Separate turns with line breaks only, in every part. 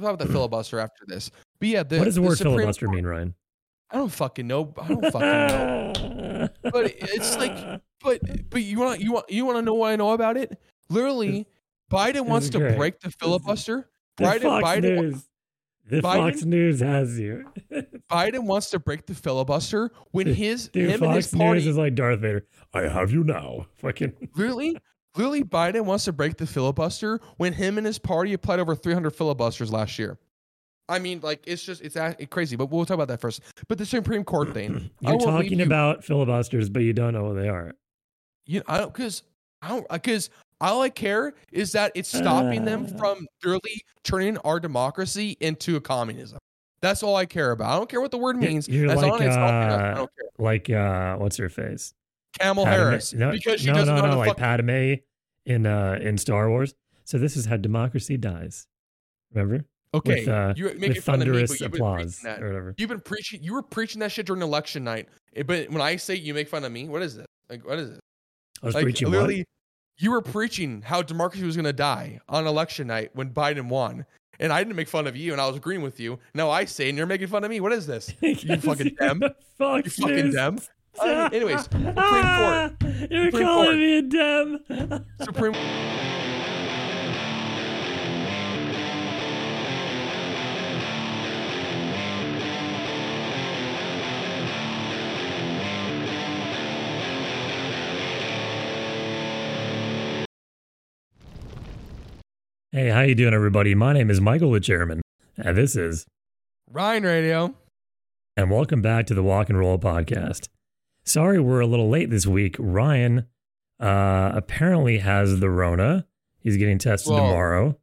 talk about the filibuster after this. But yeah, the,
what does the,
the
word
Supreme
filibuster mean, Ryan?
I don't fucking know. I don't fucking know. But it's like, but but you want you want you want to know what I know about it? Literally, Biden wants to
great.
break the filibuster.
the
Biden,
Fox
Biden,
News. The
Biden-
Fox News has you.
Biden wants to break the filibuster when his
Dude,
him and his party
News is like Darth Vader. I have you now. Fucking.
Literally, literally, Biden wants to break the filibuster when him and his party applied over 300 filibusters last year. I mean, like it's just it's crazy, but we'll talk about that first. But the Supreme Court thing.
You're talking
you-
about filibusters, but you don't know what they are.
you. know, I don't because I don't because all I care is that it's stopping them
Uh.
from really turning our democracy into a communism. That's all I care about. I don't care what the word means.
you're like,
helping I
uh,
don't care.
Like, uh, what's your face?
Camel
Padme-
Harris
No,
because she
no,
doesn't
no,
know
no, like
fuck-
Padme in uh in Star Wars. So this is how democracy dies. Remember?
Okay,
with, uh,
you're making fun of me, but you've been
applause
preaching that.
or whatever.
You've been preaching. You were preaching that shit during election night. Eh, But when I say you make fun of me, what is it? Like, what is it?
I was
like,
preaching what?
literally, you were preaching how democracy was going to die on election night when Biden won, and I didn't make fun of you, and I was agreeing with you. Now I say, and you're making fun of me. What is this? You fucking dem. You fucking
News.
dem. Anyways, Supreme Court.
Ah, You're
Supreme
calling
Court.
me a dem.
Supreme.
Hey, how you doing, everybody? My name is Michael the Chairman, and this is,
Ryan Radio.
and welcome back to the Walk and Roll podcast. Sorry, we're a little late this week. Ryan uh, apparently has the Rona. He's getting tested
Well,
tomorrow.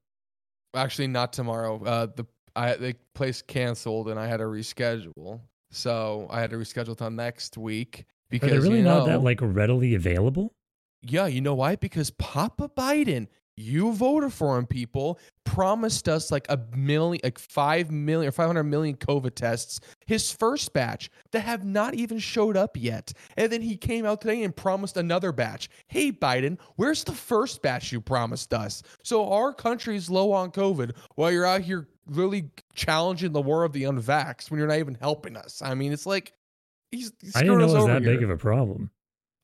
Actually, not tomorrow. Uh, the I the place canceled, and I had to reschedule. So I had to reschedule till next week
Are
because
they really
you
not
know,
that like readily available?
Yeah, you know why? Because Papa Biden, you voted for him, people, promised us like a million, like 5 million or 500 million COVID tests, his first batch that have not even showed up yet. And then he came out today and promised another batch. Hey, Biden, where's the first batch you promised us? So our country's low on COVID while you're out here literally challenging the war of the unvaxxed when you're not even helping us. I mean, it's like, he's, he's
I didn't know it was that
here.
big of a problem.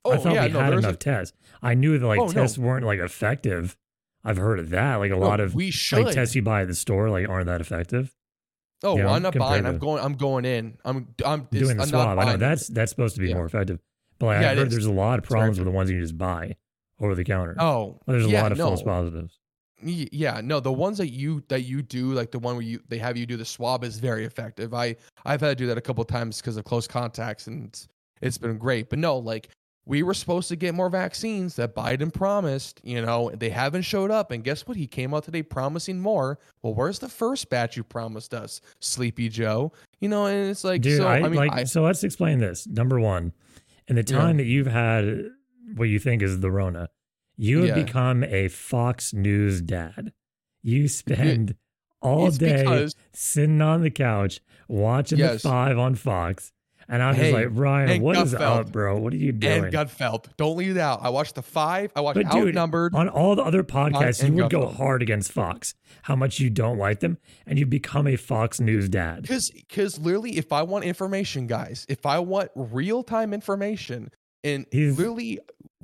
Oh,
I thought
yeah,
we
no,
had
there's a-
enough tests. I knew that like
Oh, no.
tests weren't like effective. I've heard of that. Like a
No,
lot of
we should.
like tests you buy at the store like aren't that effective.
Oh,
you
well, I'm not buying. I'm going. I'm going in. I'm. I'm
doing the
I'm
swab.
Not
I know that's that's supposed to be
Yeah.
more effective. But like,
Yeah,
I've heard there's a lot of problems with the ones you just buy over the counter.
Oh,
Well, there's a
yeah,
lot of
no.
false positives.
Yeah, no, the ones that you that you do, like the one where you they have you do the swab, is very effective. I I've had to do that a couple times because of close contacts, and it's, it's been great. But no, like we were supposed to get more vaccines that Biden promised. You know, they haven't showed up, and guess what? He came out today promising more. Well, where's the first batch you promised us, Sleepy Joe? You know, and it's like,
Dude,
so
I,
I, mean,
like
I,
so let's explain this. Number one, in the
Yeah.
time that you've had what you think is the Rona, you have
Yeah.
become a Fox News dad. You spend all day sitting on the couch watching
Yes.
the five on Fox. And I'm just
Hey,
like, Ryan, what is
Gutfeld.
up, bro? What are you doing?
and Gutfeld. Don't leave it out. I watched the five. I watched
But dude, on all the other podcasts, you would go hard against Fox, how much you don't like them, and you become a Fox News dad.
Because because literally, if I want information, guys, if I want real time information, and
He's-
literally,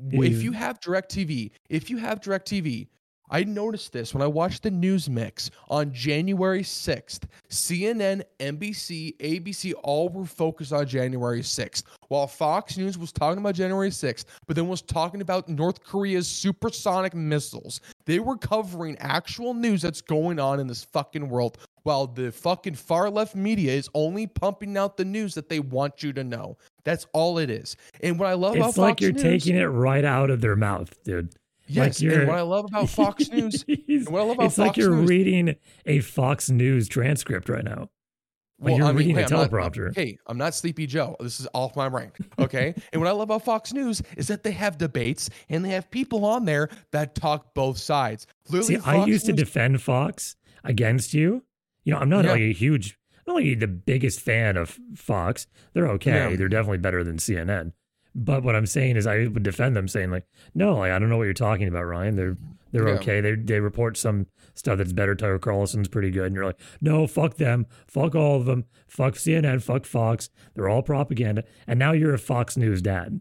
he's-
if you have Directv, if you have Directv, I noticed this when I watched the news mix on January 6th. CNN, NBC, ABC all were focused on January 6th, while Fox News was talking about January 6th, but then was talking about North Korea's supersonic missiles. They were covering actual news that's going on in this fucking world, while the fucking far left media is only pumping out the news that they want you to know. That's all it is. And what I love about
It's like
Fox
you're
News,
taking it right out of their mouth, dude.
Yes,
you're-
and what I love about Fox News And what I love about
it's like you're
News-
reading a Fox News transcript right now. Like you're reading a
hey, I'm not-
teleprompter.
okay, I'm not Sleepy Joe. This is off my rank. Okay. and what I love about Fox News is that they have debates and they have people on there that talk both sides. Literally,
See, I
Fox
used to defend Fox against you. You know, I'm not
Yeah.
like a huge, I'm not like the biggest fan of Fox. They're okay.
Yeah.
They're definitely better than CNN. But what I'm saying is, I would defend them, saying like, no, like I don't know what you're talking about, Ryan. They're They're
Yeah.
okay. They they report some stuff that's better. Tucker Carlson's pretty good, and you're like, no, fuck them, fuck all of them, fuck CNN, fuck Fox. They're all propaganda. And now you're a Fox News dad.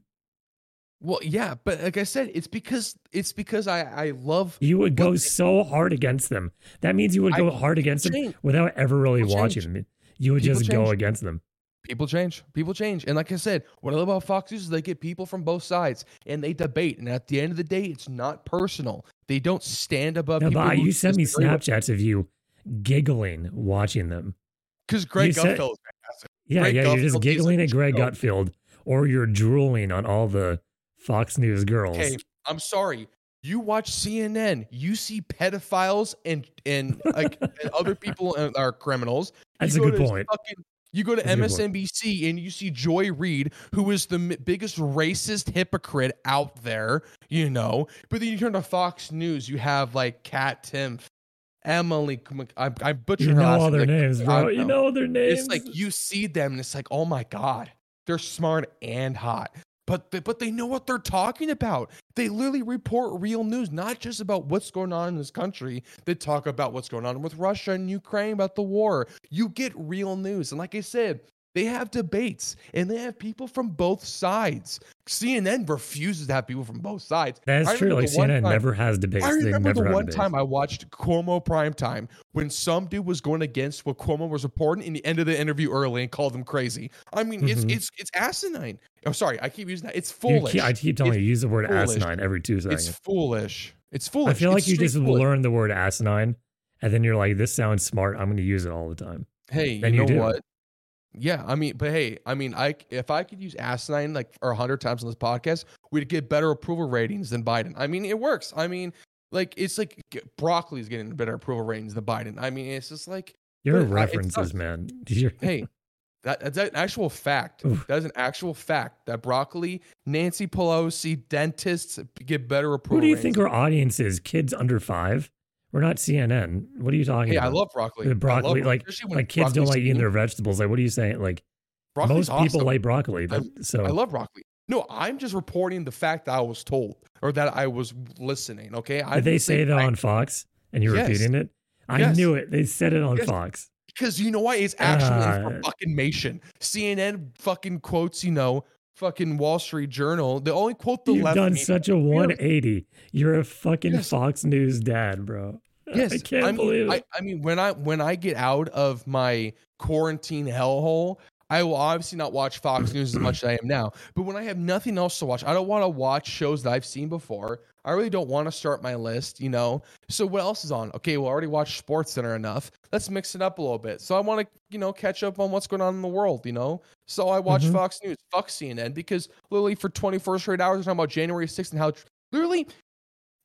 Well, yeah, but like I said, it's because it's because I I love
You would go so hard against them. That means you would
I-
go hard against them without ever really
People
watching
change.
them. You would
People
just go against them.
People change. People change, and like I said, what I love about Fox News is they get people from both sides and they debate. And at the end of the day, it's not personal. They don't stand above.
No,
people
you sent me Snapchats of you giggling watching them.
Because Greg
said-
Gutfeld.
Yeah,
Greg
yeah, you're just giggling
like
at Greg
show.
Gutfeld, or you're drooling on all the Fox News girls.
Okay, I'm sorry. You watch CNN, you see pedophiles and and like and other people are criminals.
That's
You
a
go
good point.
fucking- you go to
That's a good point.
MSNBC and you see Joy Reid, who is the m- biggest racist hypocrite out there, you know. But then you turn to Fox News, you have like Kat Timpf, Emily. Mc- I'm, I'm
You know all their
like,
names,
I
bro. You know their names.
It's like you see them and it's like, oh my god, they're smart and hot. But they, but they know what they're talking about. They literally report real news, not just about what's going on in this country. They talk about what's going on with Russia and Ukraine, about the war. You get real news, and like I said, they have debates and they have people from both sides. CNN refuses to have people from both sides.
That's true. Like CNN
time-
never has debates.
I remember the one
debates.
time I watched Cuomo Primetime when some dude was going against what Cuomo was reporting in the end of the interview early and called him crazy. I mean, it's
Mhm.
it's it's asinine. Oh, sorry, I keep using that. It's foolish.
keep- I keep telling
It's
you, use the word
foolish.
asinine every two seconds.
It's foolish. It's foolish.
I feel like
It's
you just
foolish.
learn the word asinine, and then you're like, "This sounds smart. I'm going to use it all the time."
Hey,
then
you know what? Yeah, I mean, but hey, I mean, I if I could use asinine like or a hundred times on this podcast, we'd get better approval ratings than Biden. I mean, it works. I mean, like it's like broccoli's getting better approval ratings than Biden. I mean, it's just like
Your
But uh,
references, man. You're-
hey, that, that's an actual fact.
Oof.
That's an actual fact that broccoli, Nancy Pelosi, dentists get better approval.
Who do you think our audience is? Kids under five? We're not CNN. What are you talking
Hey,
about?
I love broccoli.
The
I love
broccoli, like like kids don't like eating their vegetables. Like, what are you saying? Like
Broccoli's
most people
awesome.
like broccoli.
I-
so
I love broccoli. No, I'm just reporting the fact that I was told or that I was listening. Okay, I
did they say that
I-
on Fox? And you're
Yes.
repeating it? I
Yes.
knew it. They said it on
Yes.
Fox.
because you know why? It's actually
Ah.
for fucking Mation. CNN fucking quotes, you know, fucking Wall Street Journal. The only quote the left.
You've
left
done such a 180. You're a fucking. Fox News dad, bro.
Yes,
I can't
mean,
believe
I,
it.
I mean, when I when I get out of my quarantine hellhole, I will obviously not watch Fox News as much as I am now. But when I have nothing else to watch, I don't want to watch shows that I've seen before. I really don't want to start my list, you know. So what else is on? Okay, well, I already watched Sports Center enough. Let's mix it up a little bit. So I want to, you know, catch up on what's going on in the world, you know. So I watch
Mhm.
Fox News, fuck CNN, because literally for 24 straight hours, we're talking about January 6th and how tr- literally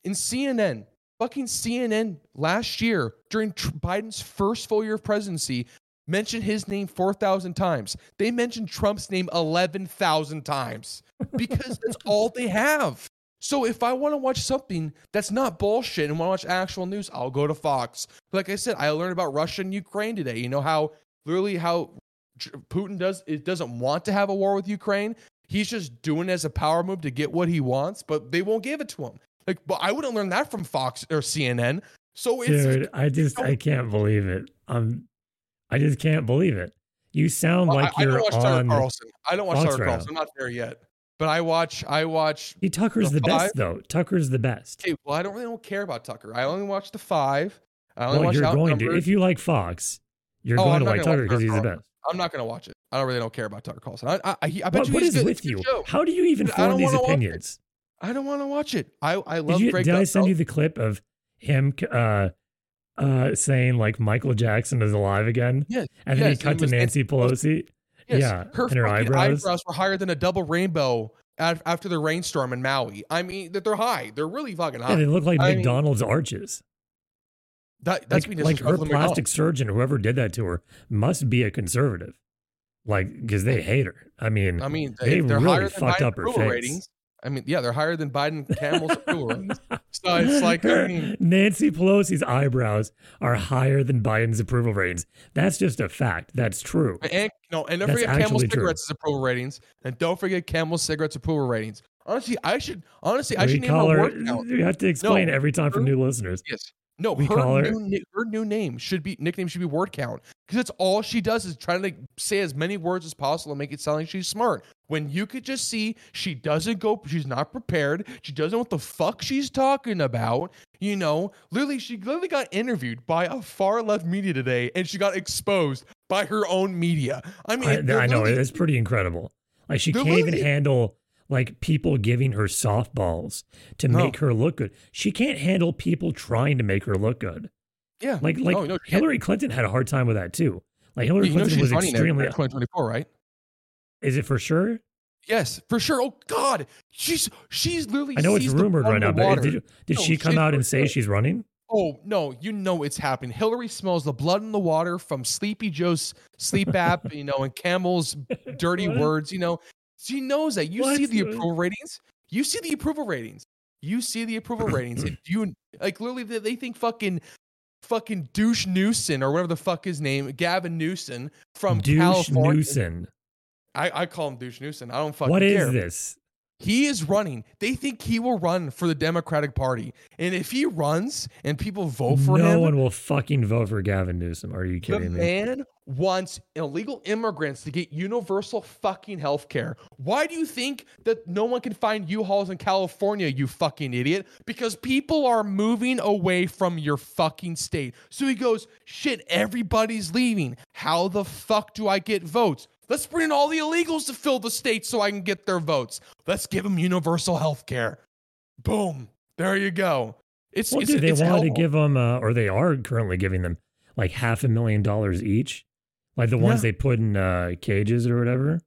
in CNN, fucking CNN last year during tr- Biden's first full year of presidency mentioned his name 4,000 times. They mentioned Trump's name 11,000 times because that's all they have. So if I want to watch something that's not bullshit and want to watch actual news, I'll go to Fox. Like I said, I learned about Russia and Ukraine today. You know how literally how Putin does it doesn't want to have a war with Ukraine. He's just doing it as a power move to get what he wants, but they won't give it to him. Like, but I wouldn't learn that from Fox or CNN. So it's
Dude, I just I can't believe it. I'm I just can't believe it. You sound
I-
like
I,
you're
don't watch Tucker
on
Carlson. I don't watch
Fox
Tucker Carlson. I'm not there yet. But I watch. I watch.
See, Tucker's
The
the best though. Tucker's the best.
Okay, well, I don't really don't care about Tucker. I only watch the five. I only
Well,
watch
you're going to. If you like Fox, you're
Oh,
going
I'm
to like Tucker because he's the best.
I'm not gonna watch it. I don't really don't care about Tucker Carlson. I I, I, I bet
What,
you
what is with
It's a good
you?
show.
How do you even
I
form these
wanna watch it.
opinions?
I don't want to watch it. I I
Did,
love
you,
Greg
did I send you the clip of him uh, uh, saying like Michael Jackson is alive again?
Yes,
And then
yes,
he cut to
was
Nancy Pelosi.
Yes,
yeah,
her
and her
fucking
eyebrows.
were higher than a double rainbow after the rainstorm in Maui. I mean, that they're high. They're really fucking high.
Yeah, they look like
I mean,
McDonald's arches.
that, that's
Like, like her plastic surgeon, whoever did that to her, must be a conservative. Like, because they hate her. I mean,
I mean,
they
they, they're
really
higher than
fucked up her face.
ratings. I mean, yeah, they're higher than Biden Camel's approval ratings. So it's like, I mean,
Nancy Pelosi's eyebrows are higher than Biden's approval ratings. That's just a fact. That's true.
and no, and don't
That's
forget Camel
true.
cigarettes' approval ratings, and don't forget Camel cigarettes' approval ratings honestly, I should honestly I
we
should name her
her.
word count.
You have to explain
No,
every time for
her-
new listeners.
Yes. No,
We
her
call her-
new her new name should be nickname should be word count because that's all she does is try to like, say as many words as possible and make it sound like she's smart. When you could just see she doesn't go, she's not prepared. She doesn't know what the fuck she's talking about. You know, literally, she literally got interviewed by a far left media today, and she got exposed by her own media. I mean,
I, I know it's pretty incredible. Like she can't even handle like people giving her softballs to
No.
make her look good. She can't handle people trying to make her look good.
Yeah,
Like like
oh, No, no.
Hillary Clinton had a hard time with that too. Like Hillary
You
Clinton was extremely.
2024, right?
Is it for sure?
Yes, for sure. Oh God, she's she's literally.
I know it's rumored right now, but did, did
No,
she come out and say she's running?
Oh no, you know it's happening. Hillary smells the blood in the water from Sleepy Joe's sleep app, you know, and Camel's dirty words. You know, she knows that. You
What?
see the approval ratings. You see the approval ratings. You see the approval ratings. You like literally they think fucking fucking douche Newson or whatever the fuck his name, Gavin Newsom from
Douche
California.
Newsom.
I, I call him douche Newsom. I don't fucking
What is
care.
this?
He is running. They think he will run for the Democratic Party. And if he runs and people vote for
no
him, no
one will fucking vote for Gavin Newsom. Are you
the
kidding me?
man wants illegal immigrants to get universal fucking health care. Why do you think that no one can find U-Hauls in California, you fucking idiot? Because people are moving away from your fucking state. So he goes, shit, everybody's leaving. How the fuck do I get votes? Let's bring in all the illegals to fill the state so I can get their votes. Let's give them universal health care. Boom. There you go. It's,
Well,
it's,
they
it's
wanted to give them, uh, or they are currently giving them like half a million dollars each, like the ones
Yeah.
they put in uh, cages or whatever.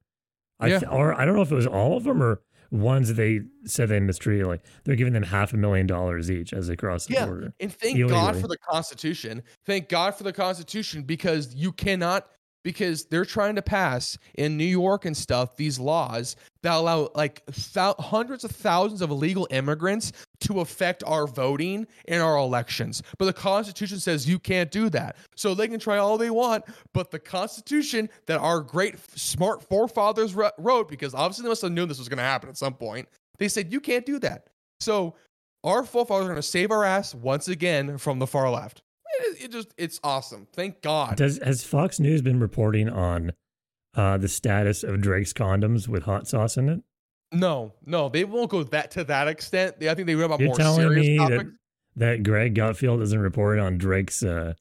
I
Yeah.
th- or I don't know if it was all of them or ones that they said they mistreated. Like they're giving them half a million dollars each as they cross the
Yeah,
border.
and thank God for the Constitution. Thank God for the Constitution because you cannot because they're trying to pass in New York and stuff these laws that allow like thou- hundreds of thousands of illegal immigrants to affect our voting and our elections. But the Constitution says you can't do that. So they can try all they want, but the Constitution that our great smart forefathers wr- wrote because obviously they must have known this was going to happen at some point. They said you can't do that. So our forefathers are going to save our ass once again from the far left. It, it just it's awesome. Thank God.
Does has Fox News been reporting on uh, the status of Drake's condoms with hot sauce in it?
No, no, they won't go that to that extent. They, I think they read about
You're
more
telling
serious
me
topics.
that that Greg Gutfeld isn't reporting on Drake's uh,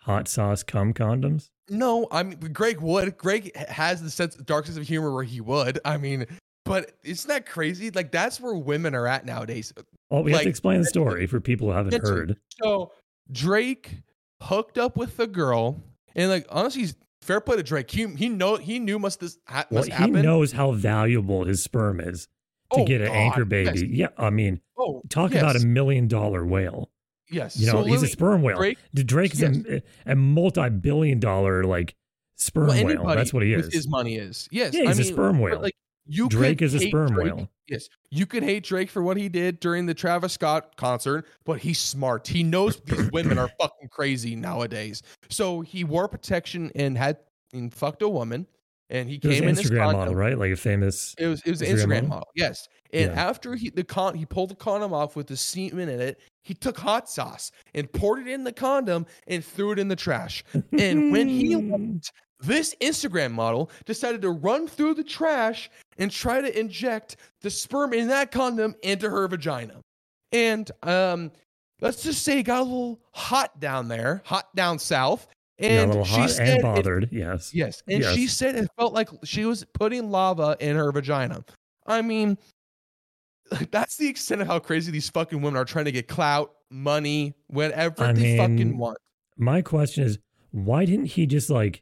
hot sauce cum condoms?
No, I mean Greg would. Greg has the sense, dark sense of humor where he would. I mean, but isn't that crazy? Like that's where women are at nowadays.
Well, we have to explain the story for people who haven't
Get to it.
heard.
So Drake hooked up with the girl, and like honestly, fair play to Drake. He he know he knew must this ha-
Well,
must
he
happen.
knows how valuable his sperm is to
Oh,
get an
God,
anchor
yes.
baby. Yeah, I mean,
Oh,
talk
yes,
about a million dollar whale.
yes.
You know,
So
he's a sperm whale.
Drake,
Dude, Drake's a, a multi-billion dollar like sperm
well,
whale. That's what he is.
His money is yes.
Yeah,
I
he's a
mean,
sperm whale.
Like you,
Drake is a sperm
Drake.
whale.
Yes, you could hate Drake for what he did during the Travis Scott concert, but he's smart. He knows these women are fucking crazy nowadays. So he wore protection and had and fucked a woman, and he
It was
came
an
in his
Instagram
condom.
model, right? Like a famous.
It was it was an
Instagram
Instagram
model?
model. Yes. And
Yeah.
after he the con he pulled the condom off with the semen in it, he took hot sauce and poured it in the condom and threw it in the trash. And when he left, this Instagram model decided to run through the trash and try to inject the sperm in that condom into her vagina. And um let's just say it got a little hot down there, hot down south.
yeah, a
And
little
she said
and
it
bothered. yes.
Yes. And she said it felt like she was putting lava in her vagina. I mean, that's the extent of how crazy these fucking women are trying to get clout, money, whatever
I
they
mean,
fucking want.
My question is, why didn't he just like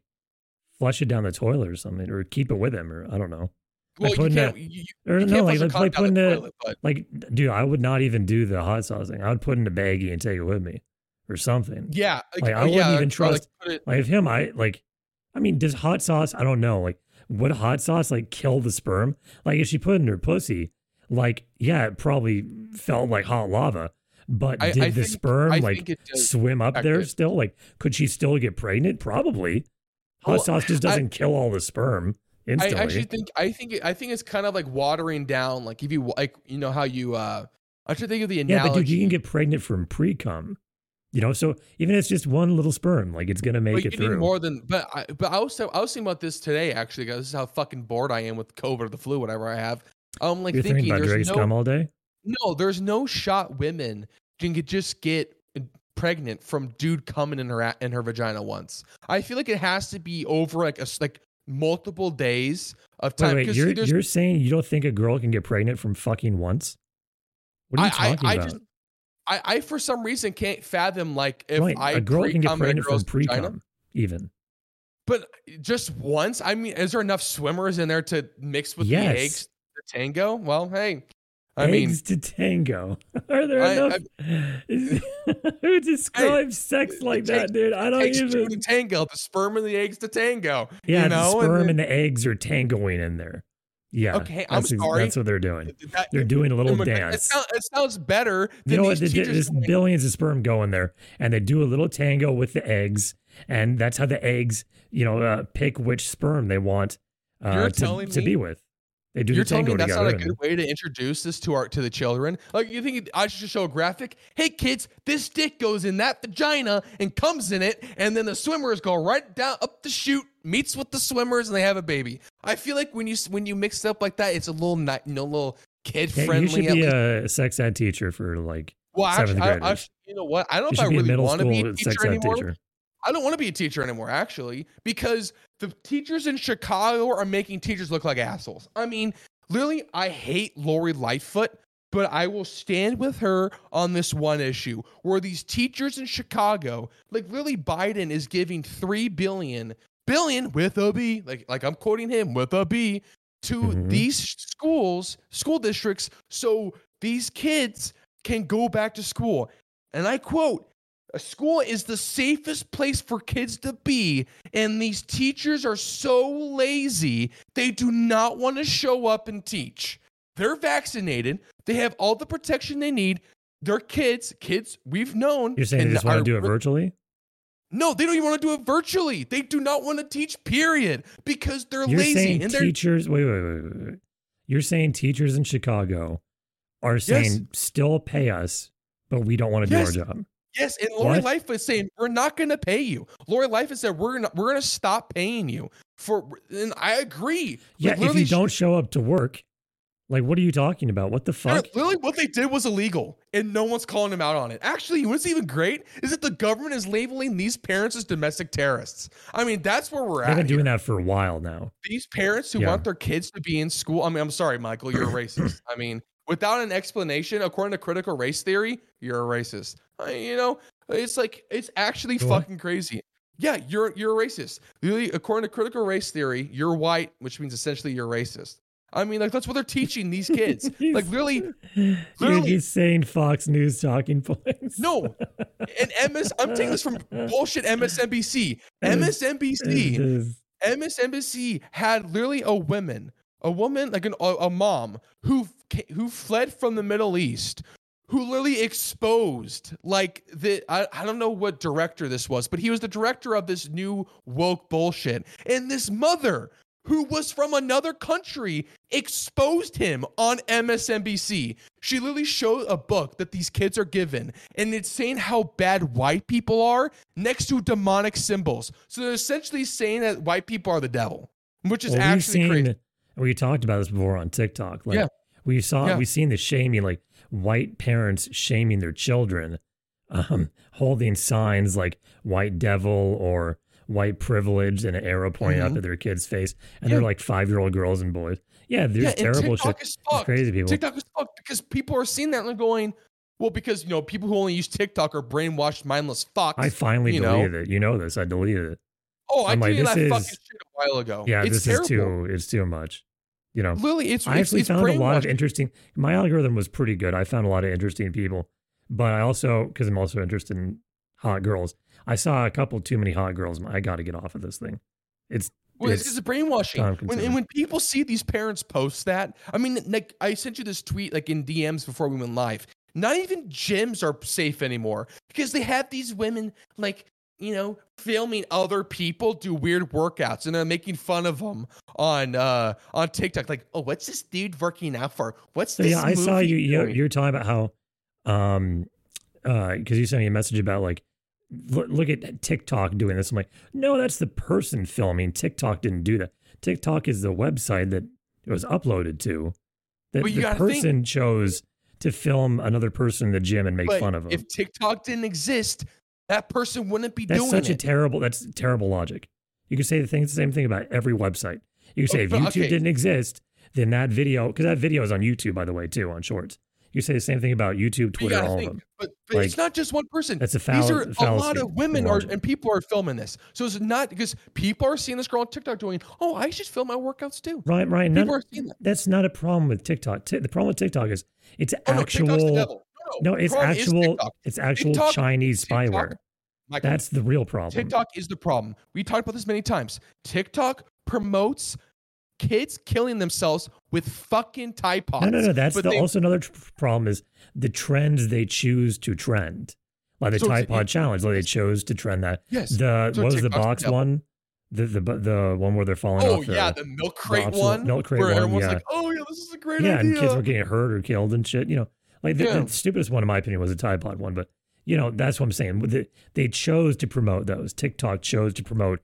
flush it down the toilet or something, or keep it with him, or I don't know.
Well, you can't,
a-
you, you
Or
you
no, like, like, like putting
the toilet, but
like, dude, I would not even do the hot sauce thing. I would put it in a baggie and take it with me, or something.
yeah,
Like, I
oh,
wouldn't
yeah,
even trust-
Like,
Like if him, I like. I mean, does hot sauce? I don't know. Like, would hot sauce like kill the sperm? Like, if she put it in her pussy, like, yeah, it probably felt like hot lava. But
I-
did
I
the
think-
sperm like
think it does
swim up there still? Like, could she still get pregnant? Probably. Hot sauce just doesn't kill all the sperm. Instantly.
I actually think I think I think it's kind of like watering down. Like if you like, you know how you. uh I should think of the analogy.
yeah, but dude, you can get pregnant from pre cum. You know, so even if it's just one little sperm, like it's gonna make
But
it through.
more than. But I, but I was I was thinking about this today actually. Guys, this is how fucking bored I am with COVID or the flu, whatever I have. I'm like
You're
thinking,
thinking about
there's no
all day.
no, there's no shot women can get, just get pregnant from dude coming in her in her vagina once. I feel like it has to be over like a like multiple days of
Wait,
time.
wait,
'cause
you're you're saying you don't think a girl can get pregnant from fucking once? What are you
I,
talking
I, I
about?
just I, I for some reason can't fathom like if
right,
I
a girl can get
pre-cum in a
pregnant from pre cum, even.
But just once, I mean, is there enough swimmers in there to mix with
Yes.
the eggs to tango? Well, hey, I mean,
Eggs to tango. Are there
I-
enough? Who describes sex like that,
takes-
dude? I don't even.
to tango, the sperm and the eggs to tango.
Yeah,
you
the
know,
sperm
and
and the eggs are tangoing in there. Yeah.
Okay, I'm
that's
sorry.
That's what they're doing.
That-
They're doing a little
my It,
dance.
sounds, it sounds better. Than
You know what? They There's billions of sperm go in there, and they do a little tango with the eggs, and that's how the eggs, you know, uh, pick which sperm they want uh, to, to be with. They do
You're
the
telling me that's
together.
not a good way to introduce this to our to the children? Like you think I should show a graphic? Hey kids, this dick goes in that vagina and comes in it, and then the swimmers go right down up the chute, meets with the swimmers, and they have a baby. I feel like when you when you mix it up like that, it's a little ni- you know, little kid
Yeah, you
friendly.
should be a sex ed teacher for like
well,
seventh
actually, I, I, you know what? I don't know if I
should be a
really want to be a teacher
sex ed
anymore.
teacher.
I don't want to be a teacher anymore, actually, because the teachers in Chicago are making teachers look like assholes. I mean, literally, I hate Lori Lightfoot, but I will stand with her on this one issue where these teachers in Chicago, like literally, Biden is giving three billion billion with a B, like like I'm quoting him with a B, to
Mhm.
these schools, school districts, so these kids can go back to school. And I quote, a school is the safest place for kids to be, and these teachers are so lazy, they do not want to show up and teach. They're vaccinated, they have all the protection they need. They're kids, kids we've known.
You're saying they just want to do it virtually?
No, they don't even want to do it virtually. They do not want to teach, period, because they're
You're
lazy and they're
teachers. Wait, wait, wait, wait, wait. You're saying teachers in Chicago are saying still pay us, but we don't want to
Yes.
do our job.
Yes, and Lori? Lightfoot is saying we're not going to pay you. Lori Lightfoot said we're gonna we're gonna stop paying you for, and I agree.
Yeah,
Like,
if you don't show up to work, like, what are you talking about? What the fuck?
Literally, what they did was illegal, and no one's calling them out on it. Actually, what's even great is that the government is labeling these parents as domestic terrorists. I mean, that's where we're at.
They've
at.
been doing
here.
that for a while now.
These parents who
Yeah.
want their kids to be in school. I mean, I'm sorry, Michael, you're a racist. I mean, without an explanation, according to critical race theory, you're a racist. I, you know, it's like it's actually
What?
fucking crazy. Yeah, you're you're a racist. Really, according to critical race theory, you're white, which means essentially you're racist. I mean, like that's what they're teaching these kids. like literally,
You're
Literally-
just saying Fox News talking points.
No, and MS. I'm taking this from bullshit MSNBC. MSNBC. MSNBC had literally a woman, a woman like an, a, a mom who who fled from the Middle East, who literally exposed like the I, I don't know what director this was, but he was the director of this new woke bullshit, and this mother who was from another country exposed him on MSNBC. She literally showed a book that these kids are given, and it's saying how bad white people are next to demonic symbols. So they're essentially saying that white people are the devil, which is
well,
actually crazy.
We talked about this before on TikTok. Like,
Yeah.
we saw,
Yeah.
we've seen the shaming, like white parents shaming their children, um, holding signs like "white devil" or "white privilege" and an arrow pointing up
Mhm.
at their kid's face, and
Yeah.
they're like five-year-old girls and boys. Yeah, there's
yeah,
terrible
TikTok
shit.
is fucked.
crazy people.
TikTok is fucked because people are seeing that and they're going, well, because you know people who only use TikTok are brainwashed, mindless fucks.
I finally
you know.
deleted it. You know this. I deleted it.
oh, I
I'm like,
deleted
this
that
is-
fucking shit a while ago.
Yeah,
it's
this
terrible.
is too. It's too much. You know.
Literally, it's
I actually
it's
found a lot of interesting. My algorithm was pretty good. I found a lot of interesting people, but I also, because I'm also interested in hot girls, I saw a couple too many hot girls. I got to get off of this thing. It's
Well, it's
it's
brainwashing. When, and when people see these parents post that, I mean, like I sent you this tweet like in DMs before we went live. Not even gyms are safe anymore because they have these women like you know, filming other people do weird workouts and then making fun of them on uh on TikTok. Like, oh, what's this dude working out for? What's
So
this?
yeah, I saw you. You
doing?"
you're talking about how, um, uh, because you sent me a message about like, look, look at TikTok doing this. I'm like, no, that's the person filming. TikTok didn't do that. TikTok is the website that it was uploaded to. That
But
the
gotta think-
person chose to film another person in the gym and make
But
fun of them.
If TikTok didn't exist, that person wouldn't be doing it.
that's
doing
such a terrible. That's terrible logic. You could say the thing, the same thing about every website. You could oh, say if YouTube
okay.
didn't exist, then that video, because that video is on YouTube, by the way, too, on Shorts. You say the same thing about YouTube, Twitter, all of
think,
them.
But, but it's not just one person.
that's a
These
fall-
are a lot of women are and people are filming this. So it's not because people are seeing this girl on TikTok doing, oh, I should film my workouts too.
Right, right.
People are seeing that.
that's not a problem with TikTok. Ti- the problem with TikTok is it's
Oh, no,
actual.
devil. No,
No, it's actual. It's actual
TikTok-
Chinese
TikTok-
spyware.
Michael,
That's the real problem.
TikTok is the problem. We talked about this many times. TikTok promotes kids killing themselves with fucking Tide Pods.
No, no, no. That's the,
they-
also another tr- problem is the trends they choose to trend. Like the
So
Tide Pod challenge, like they chose to trend that.
Yes.
The
So
what was the box
devil.
one? The the the one where they're falling
Oh
off. The,
yeah, the milk crate
box
one.
milk crate
where
one,
everyone's
yeah.
like, "Oh yeah, this is a great
yeah,
idea."
Yeah, and kids were getting hurt or killed and shit. You know, like the,
Yeah.
the stupidest one in my opinion was the Tide Pod one, but you know that's what I'm saying. The- They chose to promote those. TikTok chose to promote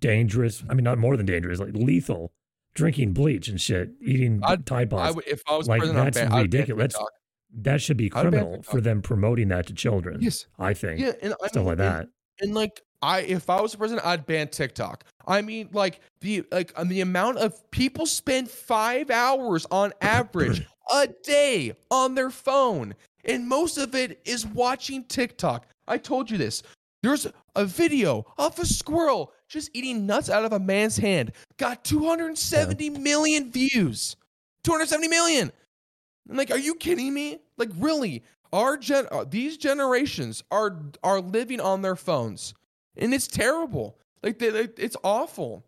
dangerous. I mean, not more than dangerous, like lethal, drinking bleach and shit, eating
I'd-
Tide
I
Pods.
would, if I was
Like,
president,
that's
ban-
ridiculous.
TikTok.
that should be criminal for them promoting that to children.
Yes.
I think
Yeah, and I
stuff
mean,
like that.
And like I if I was the president, I'd ban TikTok. I mean, like the like um, the amount of people spend five hours on average a day on their phone, and most of it is watching TikTok. I told you this. There's a video of a squirrel just eating nuts out of a man's hand. Got 270 million views. 270 million. I'm like, are you kidding me? Like, really? Our gen, uh, these generations are are living on their phones, and it's terrible. Like, they, they- it's awful.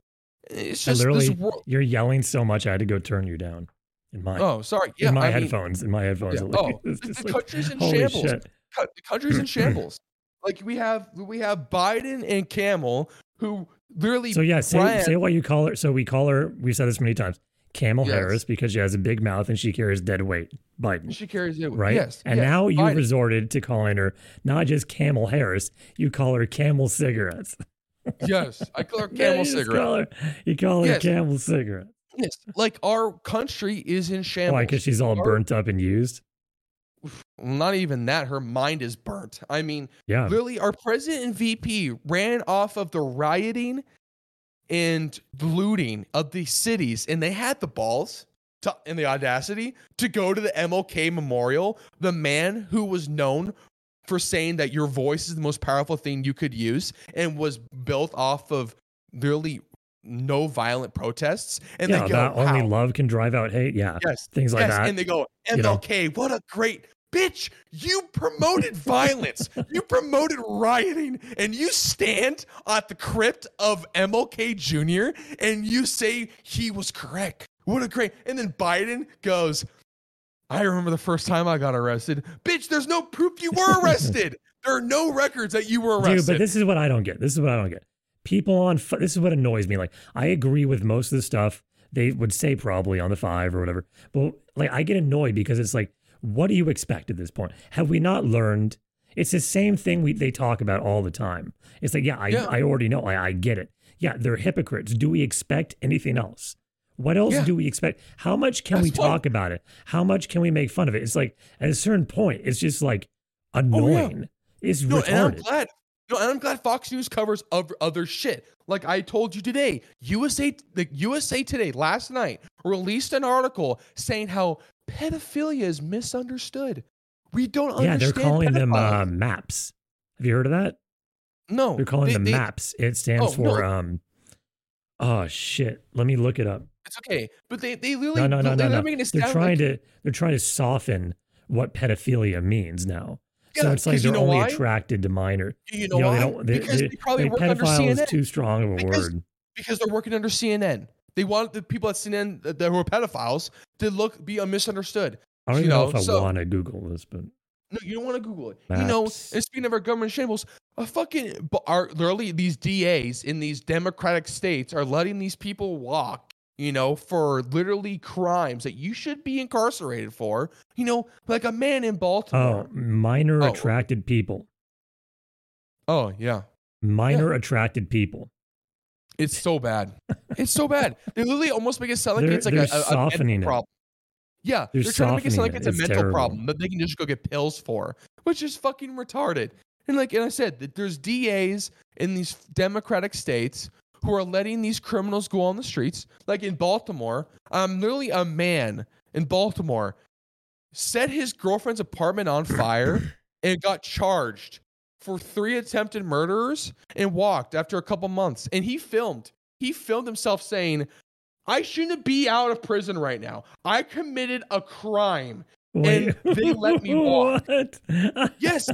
It's
I
just
literally, you're yelling so much, I had to go turn you down. In my
Oh, sorry. Yeah,
in my
I mean,
headphones, in my headphones.
yeah. Oh, the, the
like,
in shambles.
shit.
The country's in shambles. Like we have we have Biden and Camel who literally.
So yeah, say,
ran-
say what you call her. So we call her. We've said this many times. Camel
Yes.
Harris because she has a big mouth and she carries dead weight. Biden.
she carries it.
Right.
Yes.
And
yes,
now you resorted to calling her not just Camel Harris. You call her Camel Cigarettes.
yes, I call her
Yeah,
Camel
you
cigarette.
Call her, you call her
Yes.
Camel Cigarette.
Yes, like our country is in oh, shambles.
Why? Because she's all
Our-
burnt up and used.
Not even that. Her mind is burnt. I mean,
Yeah.
literally, our president and VP ran off of the rioting and looting of these cities, and they had the balls to, and the audacity to go to the MLK Memorial. The man who was known for saying that your voice is the most powerful thing you could use, and was built off of literally no violent protests. And
yeah.
they go,
only love can drive out hate. Yeah.
Yes,
Things like
yes,
that.
and they go,
you know.
MLK, what a great bitch! You promoted violence, you promoted rioting, and you stand at the crypt of MLK Jr. and you say he was correct. What a great! And then Biden goes, I remember the first time I got arrested. Bitch, there's no proof you were arrested. there are no records that you were arrested
Dude,
arrested.
but this is what I don't get. This is what I don't get. People on this is what annoys me. Like I agree with most of the stuff they would say probably on the five or whatever, but like I get annoyed because it's like, what do you expect at this point? Have we not learned? It's the same thing we they talk about all the time. It's like, yeah, I,
Yeah.
I already know. I, I get it. Yeah, they're hypocrites. Do we expect anything else? What else
Yeah.
do we expect? How much can we
That's what-
talk about it? How much can we make fun of it? It's like at a certain point, it's just like
Oh,
annoying. It's
No, and I'm
retarded.
Glad. No, and I'm glad Fox News covers other, shit. Like I told you today, USA, the USA Today last night released an article saying how pedophilia is misunderstood. We don't
Yeah,
understand.
they're calling them uh, maps. Have you heard of that?
no,
They're calling
they-
them
they-
maps. It stands
Oh,
for
no.
um. Oh shit! Let me look it up.
It's okay, but they they literally
No, no, no, no,
they're
no. They're trying
like,
to they're trying to soften what pedophilia means now. So it's like they're only
why?
attracted to minor.
You know,
you know, they
why?
don't. They,
because
they,
they probably
they-
work under
pedophile is
CNN.
too strong of a
Because-
word.
because they're working under CNN. They want the people at CNN that, that who are pedophiles to look be misunderstood.
I don't
you
even know,
know,
if I
so-
want to Google this, but
No, you don't want to Google it. You know, and speaking of our government shambles, a fucking are literally these DAs in these democratic states are letting these people walk. You know, for literally crimes that you should be incarcerated for. You know, like a man in Baltimore.
Oh, minor
Oh.
attracted people.
Oh, yeah,
Minor attracted people.
it's so bad. It's so bad. They literally almost make it sound like
They're-
it's like a,
they're
a, a mental
softening it.
problem. Yeah,
They're
they're, trying to make it sound like
softening
it's
it.
a
It's
mental
terrible.
problem that they can just go get pills for, which is fucking retarded. And like, and I said, that there's DAs in these Democratic states who are letting these criminals go on the streets. Like in Baltimore, um, literally a man in Baltimore set his girlfriend's apartment on fire and got charged for three attempted murders and walked after a couple months. And he filmed. He filmed himself saying, I shouldn't be out of prison right now. I committed a crime. And they let me walk.
What?
Yes,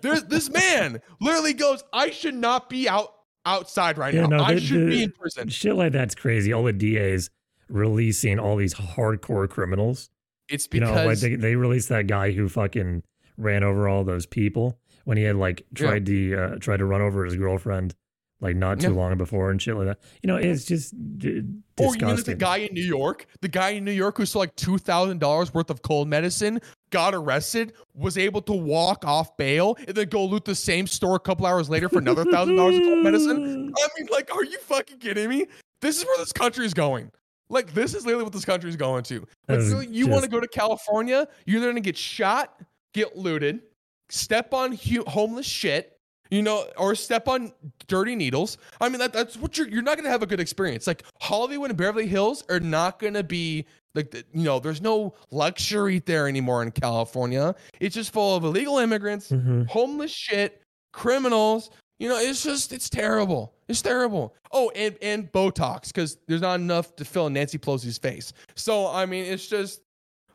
there's this man literally goes, I should not be out outside right
Yeah,
now.
no,
I
the-
should
the-
be in prison.
Shit like that's crazy. All the DAs releasing all these hardcore criminals.
It's
You
because
know, like they, they released that guy who fucking ran over all those people when he had like
Yeah.
tried to uh, tried to run over his girlfriend like not too
Yeah.
long before and shit like that. You know, it's just d-
Or you know the guy in New York, the guy in New York who stole like two thousand dollars worth of cold medicine, got arrested, was able to walk off bail, and then go loot the same store a couple hours later for another thousand dollars of cold medicine. I mean, like, are you fucking kidding me? This is where this country is going. Like, this is literally what this country is going to. Like, really, you want to go to California? You're gonna get shot, get looted, step on hu- homeless shit, you know, or step on dirty needles. I mean, that, that's what you're. You're not gonna have a good experience. Like Hollywood and Beverly Hills are not gonna be like, you know, there's no luxury there anymore in California. It's just full of illegal immigrants,
Mhm.
homeless shit, criminals. You know, it's just it's terrible. It's terrible. Oh, and and Botox because there's not enough to fill Nancy Pelosi's face. So I mean, it's just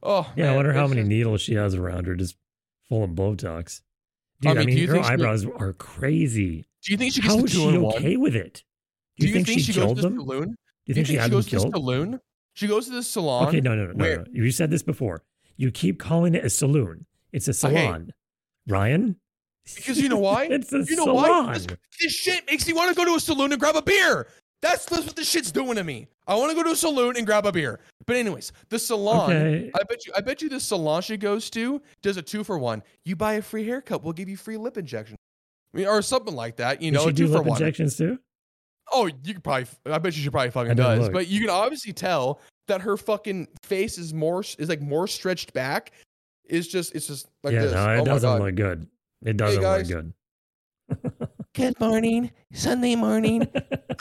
oh
Yeah, I wonder how many
just-
needles she has around her, just full of Botox.
I
Dude, I
mean,
mean,
do you
her
think she-
eyebrows are crazy.
Do you think she gets
How
the
is she
in one?
okay with it?
Do you think, she, goes
killed
to the
them?
saloon?
Do you think she had them
goes to the saloon? She goes to the salon.
Okay, no, no, no, no,
where-
no. You said this before. You keep calling it a saloon. It's a salon. Ryan?
Because you know why?
it's a
You know
salon.
why? This, this shit makes me want to go to a saloon and grab a beer. That's, that's what this shit's doing to me. I want to go to a saloon and grab a beer. But anyways, the salon.
Okay.
I bet you. I bet you the salon she goes to does a two for one. You buy a free haircut, we'll give you free lip injection. I mean, or something like that. You
Does
know,
she
a
do
two for
lip
one.
injections too?
Oh, you could probably. I bet you she probably
I
fucking
didn't
does.
look.
But you can obviously tell that her fucking face is more is like more stretched back. It's just it's just like
yeah,
this.
no, it
oh my
doesn't
god.
look good. It doesn't look
guys.
good.
Good morning, Sunday morning.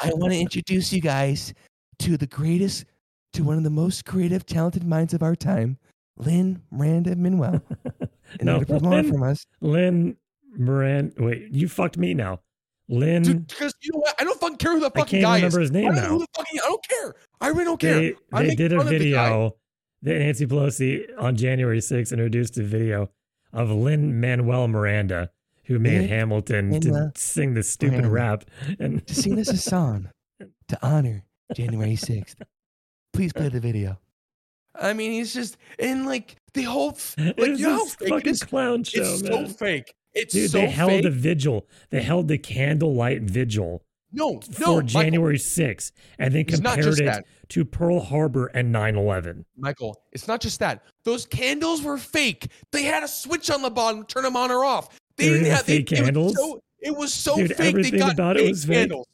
I want to introduce you guys to the greatest, to one of the most creative, talented minds of our time, Lynn Miranda Manuel. And
No,
no, to perform
Lynn-
from us.
Lynn Moran. Wait, you fucked me now. Lynn.
Dude, because you know what? I don't fucking care who the
I
fucking
can't
guy
remember
is.
his name
I don't
now.
who the fucking, I don't care. I really don't care.
They,
I
they did a
fun of the guy.
video that Nancy Pelosi on January 6th introduced a video of Lin-Manuel Miranda, who made
Lin
Hamilton to uh, sing this stupid rap. And
to sing this a song to honor January 6th. Please play the video. I mean, he's just, and like the whole, like,
it's
you know how
this
fake
fucking
is?
clown show,
It's
man.
so fake. It's
Dude,
so
they held
fake.
the vigil. They held the candlelight vigil
no,
for
no, Michael,
January 6th and then compared it
that.
to Pearl Harbor and 9 11.
Michael, it's not just that. Those candles were fake. They had a switch on the bottom, turn them on or off. They didn't have they,
fake
it was
candles?
so- It was so
Dude,
fake. They got
about it
fake
was fake.
candles.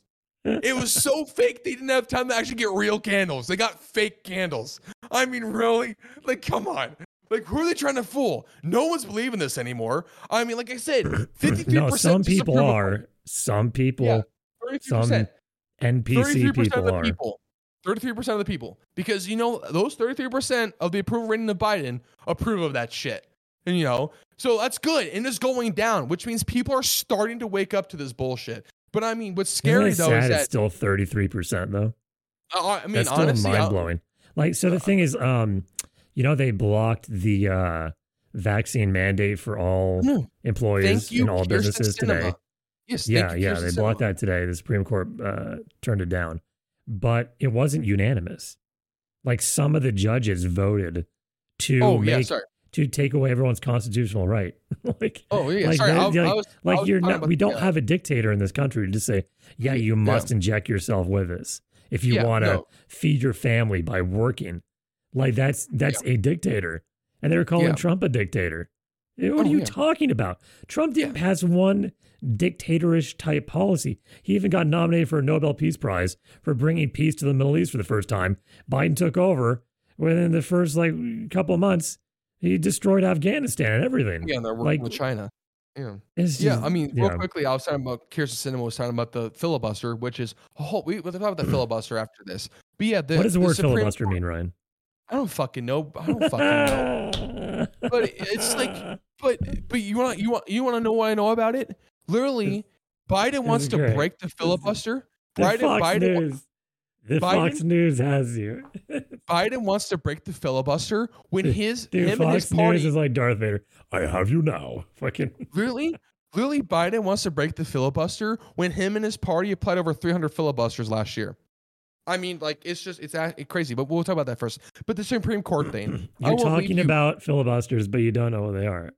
it was so fake. They didn't have time to actually get real candles. They got fake candles. I mean, really? Like, come on. Like, who are they trying to fool? No one's believing this anymore. I mean, like I said, fifty-three
No,
percent.
some people are. Some people,
Yeah, Thirty-three
some
percent.
NPC
Thirty-three percent of the
are.
people. Thirty-three percent of the people, because you know those thirty-three percent of the approval rating of Biden approve of that shit, and you know, so that's good, and it's going down, which means people are starting to wake up to this bullshit. But I mean, what's scary though
sad
is
it's
that
still 33% though.
uh, I mean,
That's still mind blowing. Like, so the thing is, um, you know, they blocked the uh, vaccine mandate for all
No.
employees in all
Kyrsten
businesses
Sinema.
today.
Yes,
Yeah,
you,
yeah,
Kyrsten
they blocked
Sinema.
that today. The Supreme Court uh, turned it down, but it wasn't unanimous. Like some of the judges voted to
Oh yeah,
make
sorry.
To take away everyone's constitutional right. like,
Oh yeah,
like,
sorry.
that-
I,
like,
I was,
like you're not.
about-
We don't
yeah.
have a dictator in this country to just say, yeah, you must inject yourself with this if you
Yeah,
want to
no.
feed your family by working. Like that's that's a dictator, and they were calling
Yeah.
Trump a dictator. Eh, What
Oh,
are you
yeah.
talking about? Trump didn't pass one dictatorish type policy. He even got nominated for a Nobel Peace Prize for bringing peace to the Middle East for the first time. Biden took over within the first like couple of months. He destroyed Afghanistan and everything.
Yeah, and they're working
like-
with China. Yeah. Yeah, I mean, real
yeah.
quickly, I was talking about Kyrsten Sinema was talking about the filibuster, which is whole. We we'll talk about the filibuster after this. But yeah, the,
what does the, word
Supreme
filibuster
Court-
mean, Ryan?
I don't fucking know. I don't fucking know. But it's like, but but you want you want you want to know what I know about it? Literally, Biden wants to break the filibuster.
the
Biden, Biden,
News. The
Biden-
Fox News has you.
Biden wants to break the filibuster when his
Dude,
him and his
Fox News
party
is like Darth Vader. I have you now. Fucking
Really? Really, Biden wants to break the filibuster when him and his party applied over 300 filibusters last year. I mean, like, it's just, it's crazy, but we'll talk about that first. But the Supreme Court thing.
You're talking
you-
about filibusters, but you don't know what they are.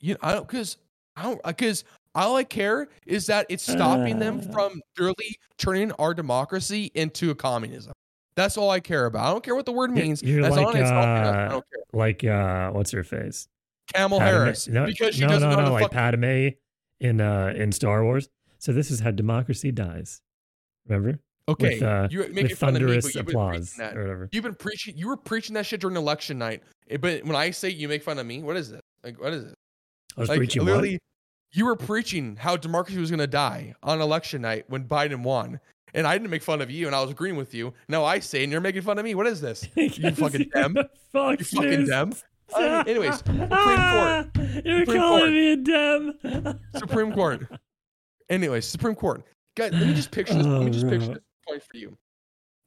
You know, I don't, because I don't, because all I care is that it's stopping them
Uh.
from really turning our democracy into a communism. That's all I care about. I don't care what the word means.
you're
As
like,
long as it's helping us, I
uh,
don't care.
Like uh what's her face?
Camel
Padme-
Harris.
No,
because she
no,
doesn't
no,
know
no, like
fuck-
Padme in uh in Star Wars. So this is how democracy dies. Remember?
Okay,
with, uh,
you're making fun of me,
thunderous
but you've been
applause
preaching that.
or whatever.
You've been preaching. You were preaching that shit during election night. Eh, But when I say you make fun of me, what is it? Like, what is it?
I was
like,
preaching
literally,
what?
You were preaching how democracy was going to die on election night when Biden won, and I didn't make fun of you, and I was agreeing with you. Now I say, and you're making fun of me. What is this? You fucking dem. You fucking
News.
dem. Uh, anyways, Supreme Court.
You're
Supreme
calling
Court.
me a dem.
Supreme Court. Anyways, Supreme Court. Guys, let me just picture this. let me just picture
Oh,
this point for you.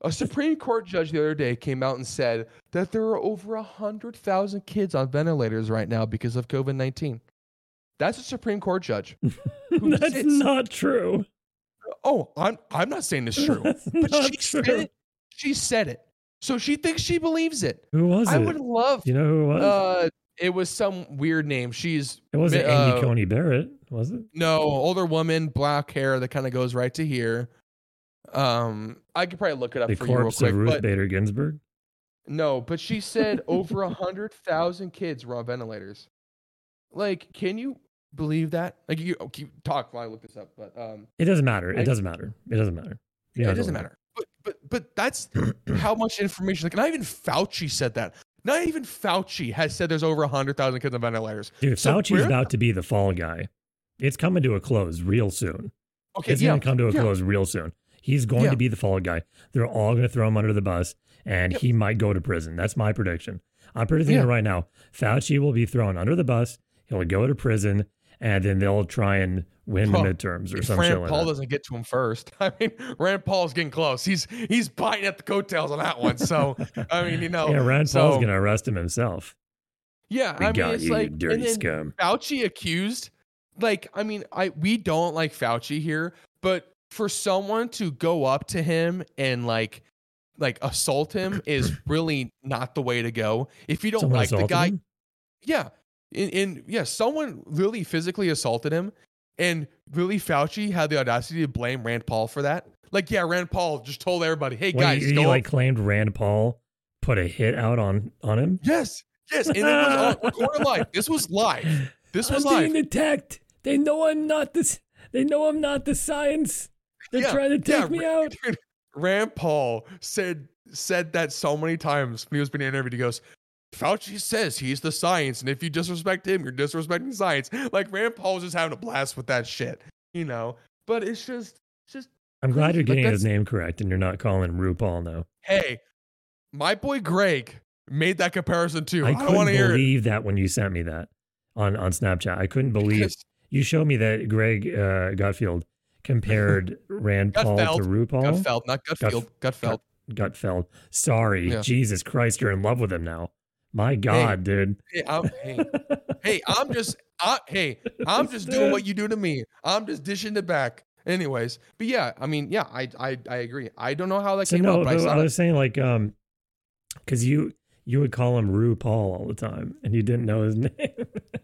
A Supreme Court judge the other day came out and said that there are over 100,000 kids on ventilators right now because of COVID 19. That's a Supreme Court judge.
That's
sits-
not true.
Oh, I'm, I'm not saying this is true,
That's
but
not
she said
true.
it. She said it. So she thinks she believes it.
Who was
I
it?
I would love.
you know who it was?
Uh, it was some weird name. She's
it wasn't
uh,
Amy Coney Barrett, was it?
No, older woman, black hair that kind of goes right to here. Um, I could probably look it up
The
for you real
corpse
quick.
of Ruth
But
Bader Ginsburg.
no, but she said over a hundred thousand kids were on ventilators. Like, can you believe that? Like, you oh, keep talk while I look this up, but um,
It doesn't matter. It
I-
doesn't matter. It doesn't matter.
Yeah, it doesn't matter. But but but that's how much information. Like, not even Fauci said that. Not even Fauci has said there's over a hundred thousand kids on ventilators.
Dude,
So
Fauci's
we're-
about to be the fall guy. It's coming to a close real soon.
Okay,
it's
yeah,
going to come to a
yeah.
close real soon. He's going
Yeah.
to be the fall guy. They're all going to throw him under the bus, and
Yep.
he might go to prison. That's my prediction. I'm predicting it right now. Fauci will be thrown under the bus. He'll go to prison, and then they'll try and win
Well,
the midterms or something.
Rand
like
Paul
that.
doesn't get to him first. I mean, Rand Paul's getting close. He's he's biting at the coattails on that one. So I mean, you know,
yeah, Rand
so,
Paul's going to arrest him himself.
Yeah,
We
I mean, it's
you, you
like
dirty
and then
scum.
Fauci accused. Like, I mean, I we don't like Fauci here, but for someone to go up to him and like like assault him is really not the way to go. If you don't
Someone
like the guy,
him?
yeah, in, in yeah, someone really physically assaulted him, and really Fauci had the audacity to blame Rand Paul for that. Like, yeah, Rand Paul just told everybody, "Hey guys,
he, he like claimed Rand Paul put a hit out on on him.
yes, yes," and it was on uh, recorded live. This was live. This was
I'm
live.
being attacked. They know I'm not this. They know I'm not the science. They're
Yeah,
trying to take
yeah,
me out.
Dude, Rand Paul said said that so many times when he was being interviewed. He goes, Fauci says he's the science, and if you disrespect him, you're disrespecting science. Like Rand Paul's just having a blast with that shit, you know. But it's just, it's just,
I'm glad
crazy,
you're
like,
getting his name correct and you're not calling him RuPaul now.
hey, my boy Greg made that comparison too.
I couldn't
want to hear
believe that when you sent me that on on Snapchat. I couldn't believe
because-
you showed me that Greg uh, Gutfield compared Rand Paul to RuPaul.
Gutfeld, not Gutfield, Gutfeld.
Gutfeld. Sorry,
Yeah.
Jesus Christ, you're in love with him now. My God, dude.
Hey, I'm, hey, hey, I'm just, I, hey, I'm just doing what you do to me. I'm just dishing it back. Anyways, but yeah, I mean, yeah, I, I, I agree. I don't know how that
So
came
no,
up, but I
I was saying like um, because you you would call him RuPaul all the time, and you didn't know his name.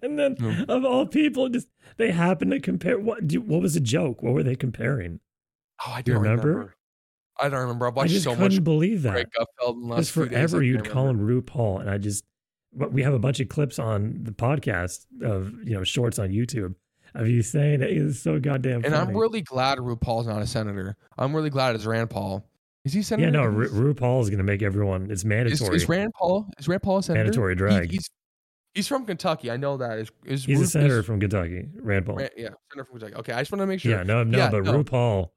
and then,
Hmm.
of all people, just they happened to compare. What? Do, what was the joke? What were they comparing?
Oh, I don't
remember?
remember. I don't remember. I've
I just
so
couldn't
much
believe that.
Greg Gutfeld in the last
Because
few days,
forever you'd call him RuPaul, and I just. But we have a bunch of clips on the podcast of you know shorts on YouTube of you saying it is so goddamn.
And
funny.
I'm really glad RuPaul's not a senator. I'm really glad it's Rand Paul. Is he senator?
yeah, no, Ru- RuPaul is going to make everyone. It's mandatory.
is Rand Paul? Is Rand Paul a senator?
mandatory
He-
drag.
he's he's from Kentucky. I know that. Is is
He's
Ru-
a senator
is
from Kentucky, Rand Paul.
Rand- yeah, senator from Kentucky. Okay, I just want to make sure.
Yeah, no, no,
Yeah,
but
no.
RuPaul,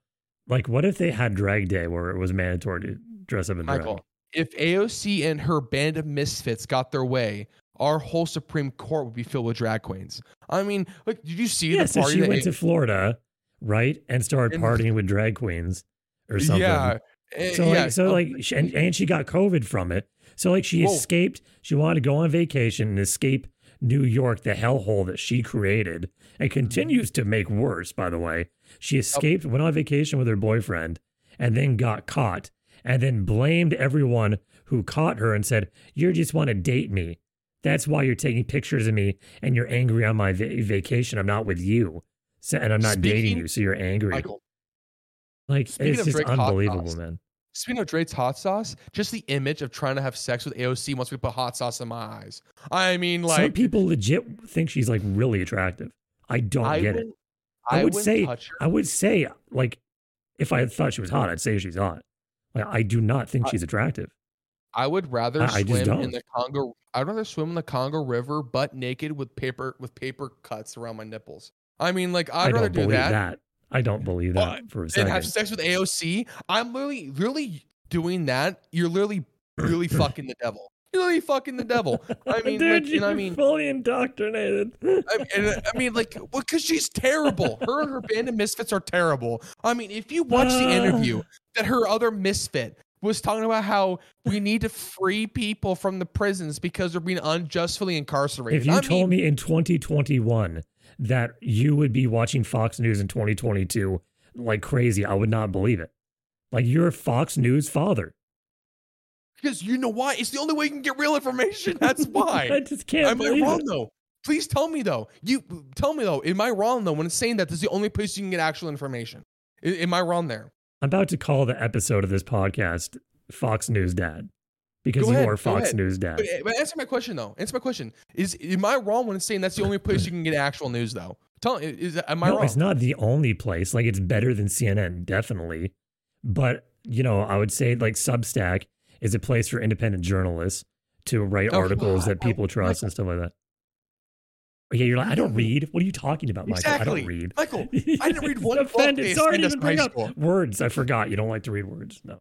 like, what if they had drag day where it was mandatory to dress up in drag?
If AOC and her band of misfits got their way, our whole Supreme Court would be filled with drag queens. I mean, like, did you see
Yeah,
the
so
party
she
that
went to Florida, right, and started
And-
partying with drag queens or something.
Eh, yeah,
So
yeah.
like, so like, she, and, and she got COVID from it. So like, she
Whoa.
escaped. She wanted to go on vacation and escape New York, the hellhole that she created, and continues to make worse. By the way, she escaped, went on vacation with her boyfriend, and then got caught, and then blamed everyone who caught her and said, "You just want to date me. That's why you're taking pictures of me, and you're angry on my va- vacation. I'm not with you." So, and I'm not dating you, so you're angry.
Michael,
like
speaking
it's just unbelievable,
sauce,
man.
Speaking of Drake's hot sauce, just the image of trying to have sex with AOC once we put hot sauce in my eyes. I mean, like.
Some people legit think she's like really attractive. I don't
I
get it.
Wouldn't-
I would say-. I would say like if I thought she was hot, I'd say she's hot. Like I do not think
I-
she's attractive.
I would rather
I- I
swim in the Congo. I'd rather swim in the Congo River, butt naked, with paper with paper cuts around my nipples. I mean, like, I'd
I
rather do that,
that. I don't believe that for a second.
have sex with AOC. I'm literally, really doing that. You're literally, really fucking the devil. Literally fucking the devil. I mean,
Dude,
like, you know, I mean,
fully indoctrinated.
I and, uh, I mean, like, well, because she's terrible. Her and her band of misfits are terrible. I mean, if you watch the
Ah.
interview that her other misfit was talking about how we need to free people from the prisons because they're being unjustly incarcerated.
if you
I
told
mean,
me in 2021 that you would be watching Fox News in 2022 like crazy, I would not believe it. Like you're Fox News father.
Because you know why? It's the only way you can get real information. That's why.
I just can't
Am I wrong
it.
though? Please tell me though. You tell me though. Am I wrong though when it's saying that this is the only place you can get actual information? I- am I wrong there?
I'm about to call the episode of this podcast Fox News Dad because
Go
you are Fox. News Dad.
But, eh, but answer my question though. Answer my question. Is am I wrong when it's saying that's the only place you can get actual news though? Tell is am I
no,
wrong?
it's not the only place. Like it's better than CNN, definitely. But you know, I would say like Substack is a place for independent journalists to write
Oh,
articles that
I-
people trust and stuff like that. Oh, yeah, you're like, I don't read. What are you talking about, Michael? I don't read.
Michael, I didn't read one book
offended. Sorry to even
in
bring up
school.
words. I forgot. You don't like to read words. No.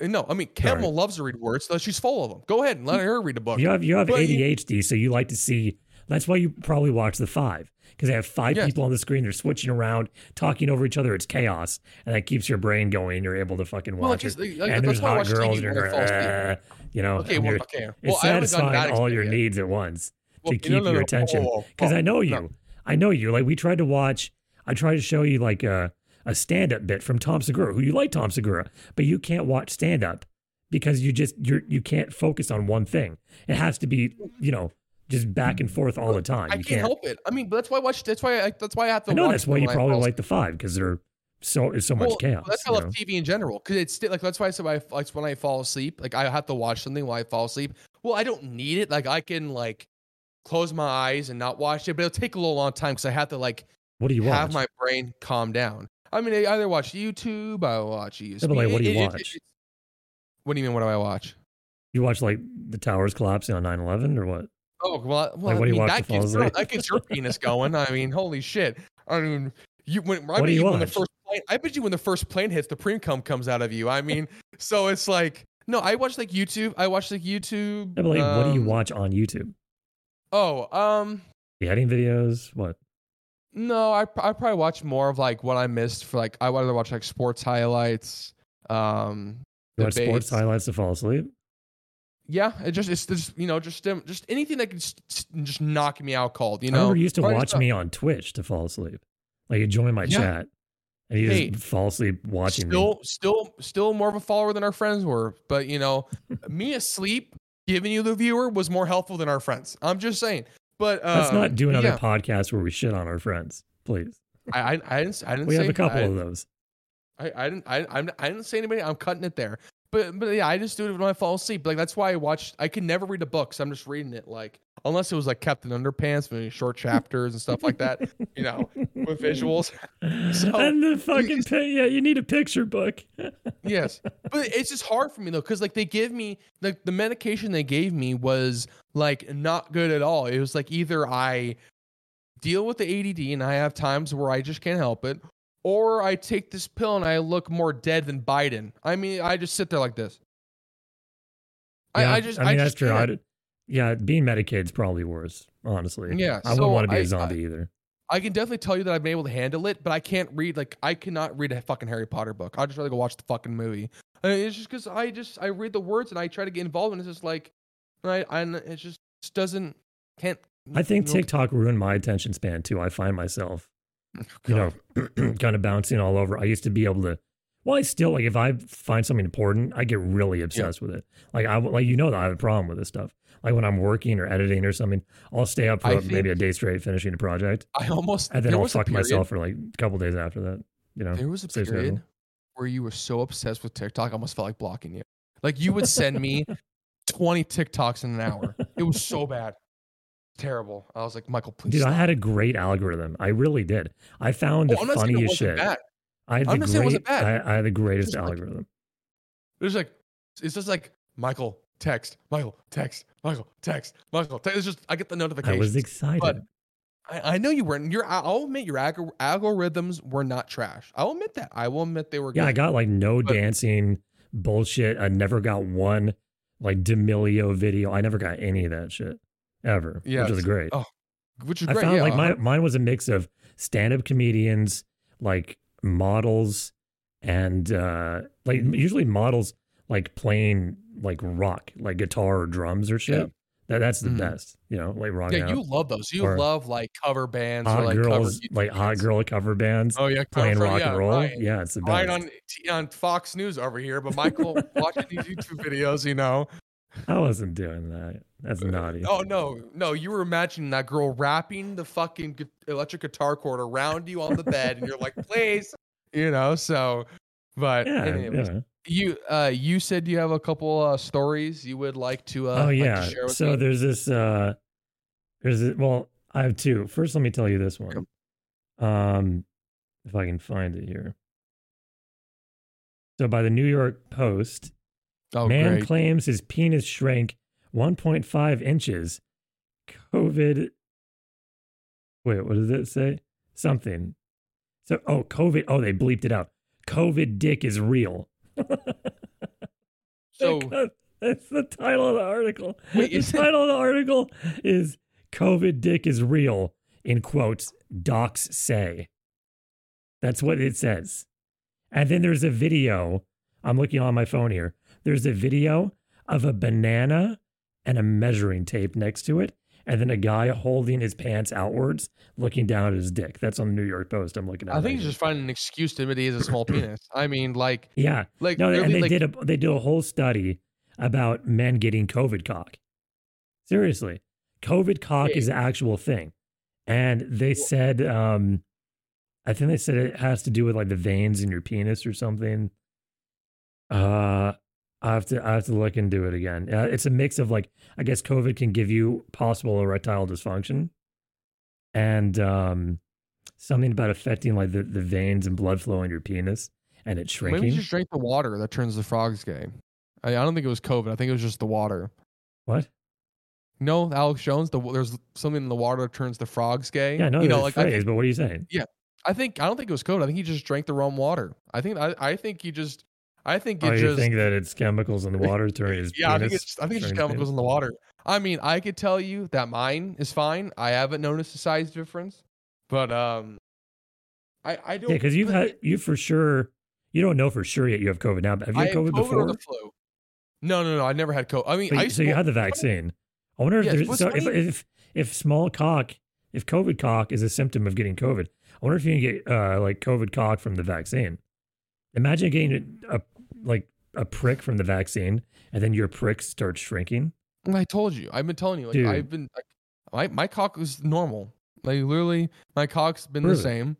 Uh, No, I mean
Sorry.
Camel loves to read words, so she's full of them. Go ahead and let her read a book.
You have you have
But
ADHD, so you like to see. That's why you probably watch the five because they have five
Yes.
people on the screen. They're switching around, talking over each other. It's chaos, and that keeps your brain going. You're able to fucking
Well,
watch
like,
it.
like,
and there's hot girls,
TV
and you're, uh, you know,
Okay,
and
well, okay. Well,
satisfying all your needs at once
Well,
to keep
no, no,
your
no.
attention.
Whoa, whoa.
Because I know you. I know you. Like we tried to watch. I tried to show you like a a stand up bit from Tom Segura, who you like Tom Segura, but you can't watch stand up because you just you're you can't focus on one thing. It has to be you know just back and forth all the time.
I
you
can't help it. I mean, but that's why I watch. That's why I. That's why I have to.
I know
watch
that's why you probably like the five because they're so it's so much
Well,
chaos.
That's why I love
know?
TV in general because it's still like that's why I said I, like when I fall asleep, like I have to watch something while I fall asleep. Well, I don't need it. Like I can like close my eyes and not watch it, but it'll take a little long time because I have to like
What do you watch?
have my brain calm down. I mean, I either watch YouTube, I watch.
Yeah, like, what do you
It- it-
watch?
what do you mean? What do I watch?
you watch like the towers collapsing on 9-11 or what?
Oh well, well
Like,
I
what do you
mean,
watch
that gets that gets your penis going. I mean, holy shit! I mean, you when I
What do you
you when the first plane, I bet you when the first plane hits, the pre cum comes out of you. I mean, so it's like no, I watch like YouTube. I watch like YouTube.
Yeah, like, what do you
um,
watch on YouTube?
Oh, um,
Beheading videos? What?
no, I I probably watch more of like what I missed for like I would rather watch like sports highlights. Um,
You watch sports highlights to fall asleep?
Yeah, it just it's just you know just um, just anything that could just, just knock me out cold. You know,
you used to
Probably
watch
stuff-
me on Twitch to fall asleep. Like you join my
Yeah.
chat and you
Hey,
just fall asleep watching me.
still still still more of a follower than our friends were but you know me asleep giving you the viewer was more helpful than our friends. I'm just saying. But uh,
Let's not do another
yeah,
podcast where we shit on our friends, please.
I, I, I didn't. I didn't.
We
say,
have a couple
I,
of those.
I, I didn't. I, I'm, I didn't say anybody. I'm cutting it there. But but yeah, I just do it when I fall asleep. Like that's why I watch. I can never read a book, so I'm just reading it. Like unless it was like Captain Underpants, maybe short chapters and stuff like that. You know, with visuals. So,
and the fucking yeah, you need a picture book.
yes, but it's just hard for me though, because like they give me like the medication they gave me was like not good at all. It was like either I deal with the ADD and I have times where I just can't help it, or I take this pill and I look more dead than Biden. I mean, I just sit there like this.
Yeah,
I, I just,
I mean, that's
just
true. I'd, yeah, being medicated's probably worse, honestly.
Yeah,
I
so
wouldn't want to be
I-
a zombie either.
I can definitely tell you that I've been able to handle it, but I can't read like I cannot read a fucking Harry Potter book. I'd just rather go watch the fucking movie. I it's just because I just I read the words and I try to get involved, and it's just like, I I it just doesn't can't.
I think TikTok ruined my attention span too. I find myself, you know, kind of bouncing all over. I used to be able to. Well, I still like if I find something important, I get really obsessed with it. Like I like you know that I have a problem with this stuff. Like when I'm working or editing or something, I'll stay up for
I
maybe a day straight finishing a project,
I almost
and then I'll
a
fuck myself for like a couple days after that. You know,
There was a period
schedule.
where you were so obsessed with TikTok, I almost felt like blocking you. Like you would send me twenty TikToks in an hour. It was so bad, terrible. I was like, Michael, please.
dude,
stop.
I had a great algorithm. I really did. I found
Oh,
the
I'm not saying it
funniest shit.
bad.
I had
I'm
the
not saying it
great. I, I had the greatest
Just like-
algorithm.
There's like, it's just like Michael text, Michael text, Michael text, Michael. Text. It's just I get the
notification.
I
was excited.
I, I know you weren't. Your I'll admit your algor- algorithms were not trash. I'll admit that. I will admit they were.
Yeah, I got like no
But-
dancing bullshit. I never got one like D'Amelio video. I never got any of that shit ever,
Yeah,
which
it's-
great.
oh, which is
I
great.
found
yeah,
like my,
uh,
mine was a mix of stand-up comedians, like models, and uh like usually models like playing like rock, like guitar or drums or shit.
Yeah.
That that's the
Mhm.
best, you know, like rock.
yeah,
out.
you love those. You
Or
love like cover bands or like
girls, like hot girl cover bands
Oh yeah,
playing rock
yeah,
and roll.
Ryan.
Yeah, it's the best.
Ryan on on Fox News over here, but Michael watching these YouTube videos, you know.
I wasn't doing that. That's naughty.
Oh no, no, you were imagining that girl wrapping the fucking electric guitar cord around you on the bed, and you're like, please, you know. So, but
yeah,
anyways,
yeah.
you uh, you said you have a couple uh, stories you would like to. Uh,
oh
like to
yeah.
share with
so
me?
there's this. uh There's this, well, I have two. First, let me tell you this one. Um, if I can find it here. So, by the New York Post,
oh
man
great.
claims his penis shrank 1.5 inches. COVID. Wait, what does it say? Something. So, oh, COVID. Oh, they bleeped it out. COVID dick is real.
So
that's the title of the article.
Wait,
the
it-
title of the article is COVID dick is real, in quotes, docs say. That's what it says. And then there's a video. I'm looking on my phone here. There's a video of a banana and a measuring tape next to it. And then a guy holding his pants outwards, looking down at his dick. That's on the New York Post. I'm looking at.
I think
right
he's just finding an excuse to admit he has a small penis. I mean, like,
yeah.
like
No,
really,
and they
like,
did a they did a whole study about men getting COVID cock. Seriously, COVID cock
Yeah.
is an actual thing, and they said, um, I think they said it has to do with like the veins in your penis or something. Uh, I have to I have to look into it again. Uh, it's a mix of like I guess COVID can give you possible erectile dysfunction, and um, something about affecting like the, the veins and blood flow in your penis and it shrinking.
maybe just drank the water that turns the frogs gay. I, I don't think it was COVID. I think it was just the water.
what?
No, Alex Jones. The there's something in the water that turns the frogs gay.
Yeah, I know
you know, like I
phrase,
think,
but what are you saying?
Yeah, I think I don't think it was COVID. I think he just drank the wrong water. I think I, I think he just I think it
Oh, you
just
think that it's chemicals in the water turning his
yeah. I think it's I think it's just chemicals in the water. I mean, I could tell you that mine is fine. I haven't noticed a size difference, but um, I I don't.
Yeah, because you've had you for sure. You don't know for sure yet you have COVID now. But have you had COVID,
COVID
before?
the flu. No, no, no. I never had COVID. I mean,
But
I
so you had the vaccine. I wonder if
Yes,
there's so if, if if small cock, if COVID cock is a symptom of getting COVID. I wonder if you can get uh, like COVID cock from the vaccine. Imagine getting a, a like a prick from the vaccine, and then your prick starts shrinking.
I told you. I've been telling you. Like
Dude.
I've been like my my cock is normal. Like literally, my cock's been
Prove
the same.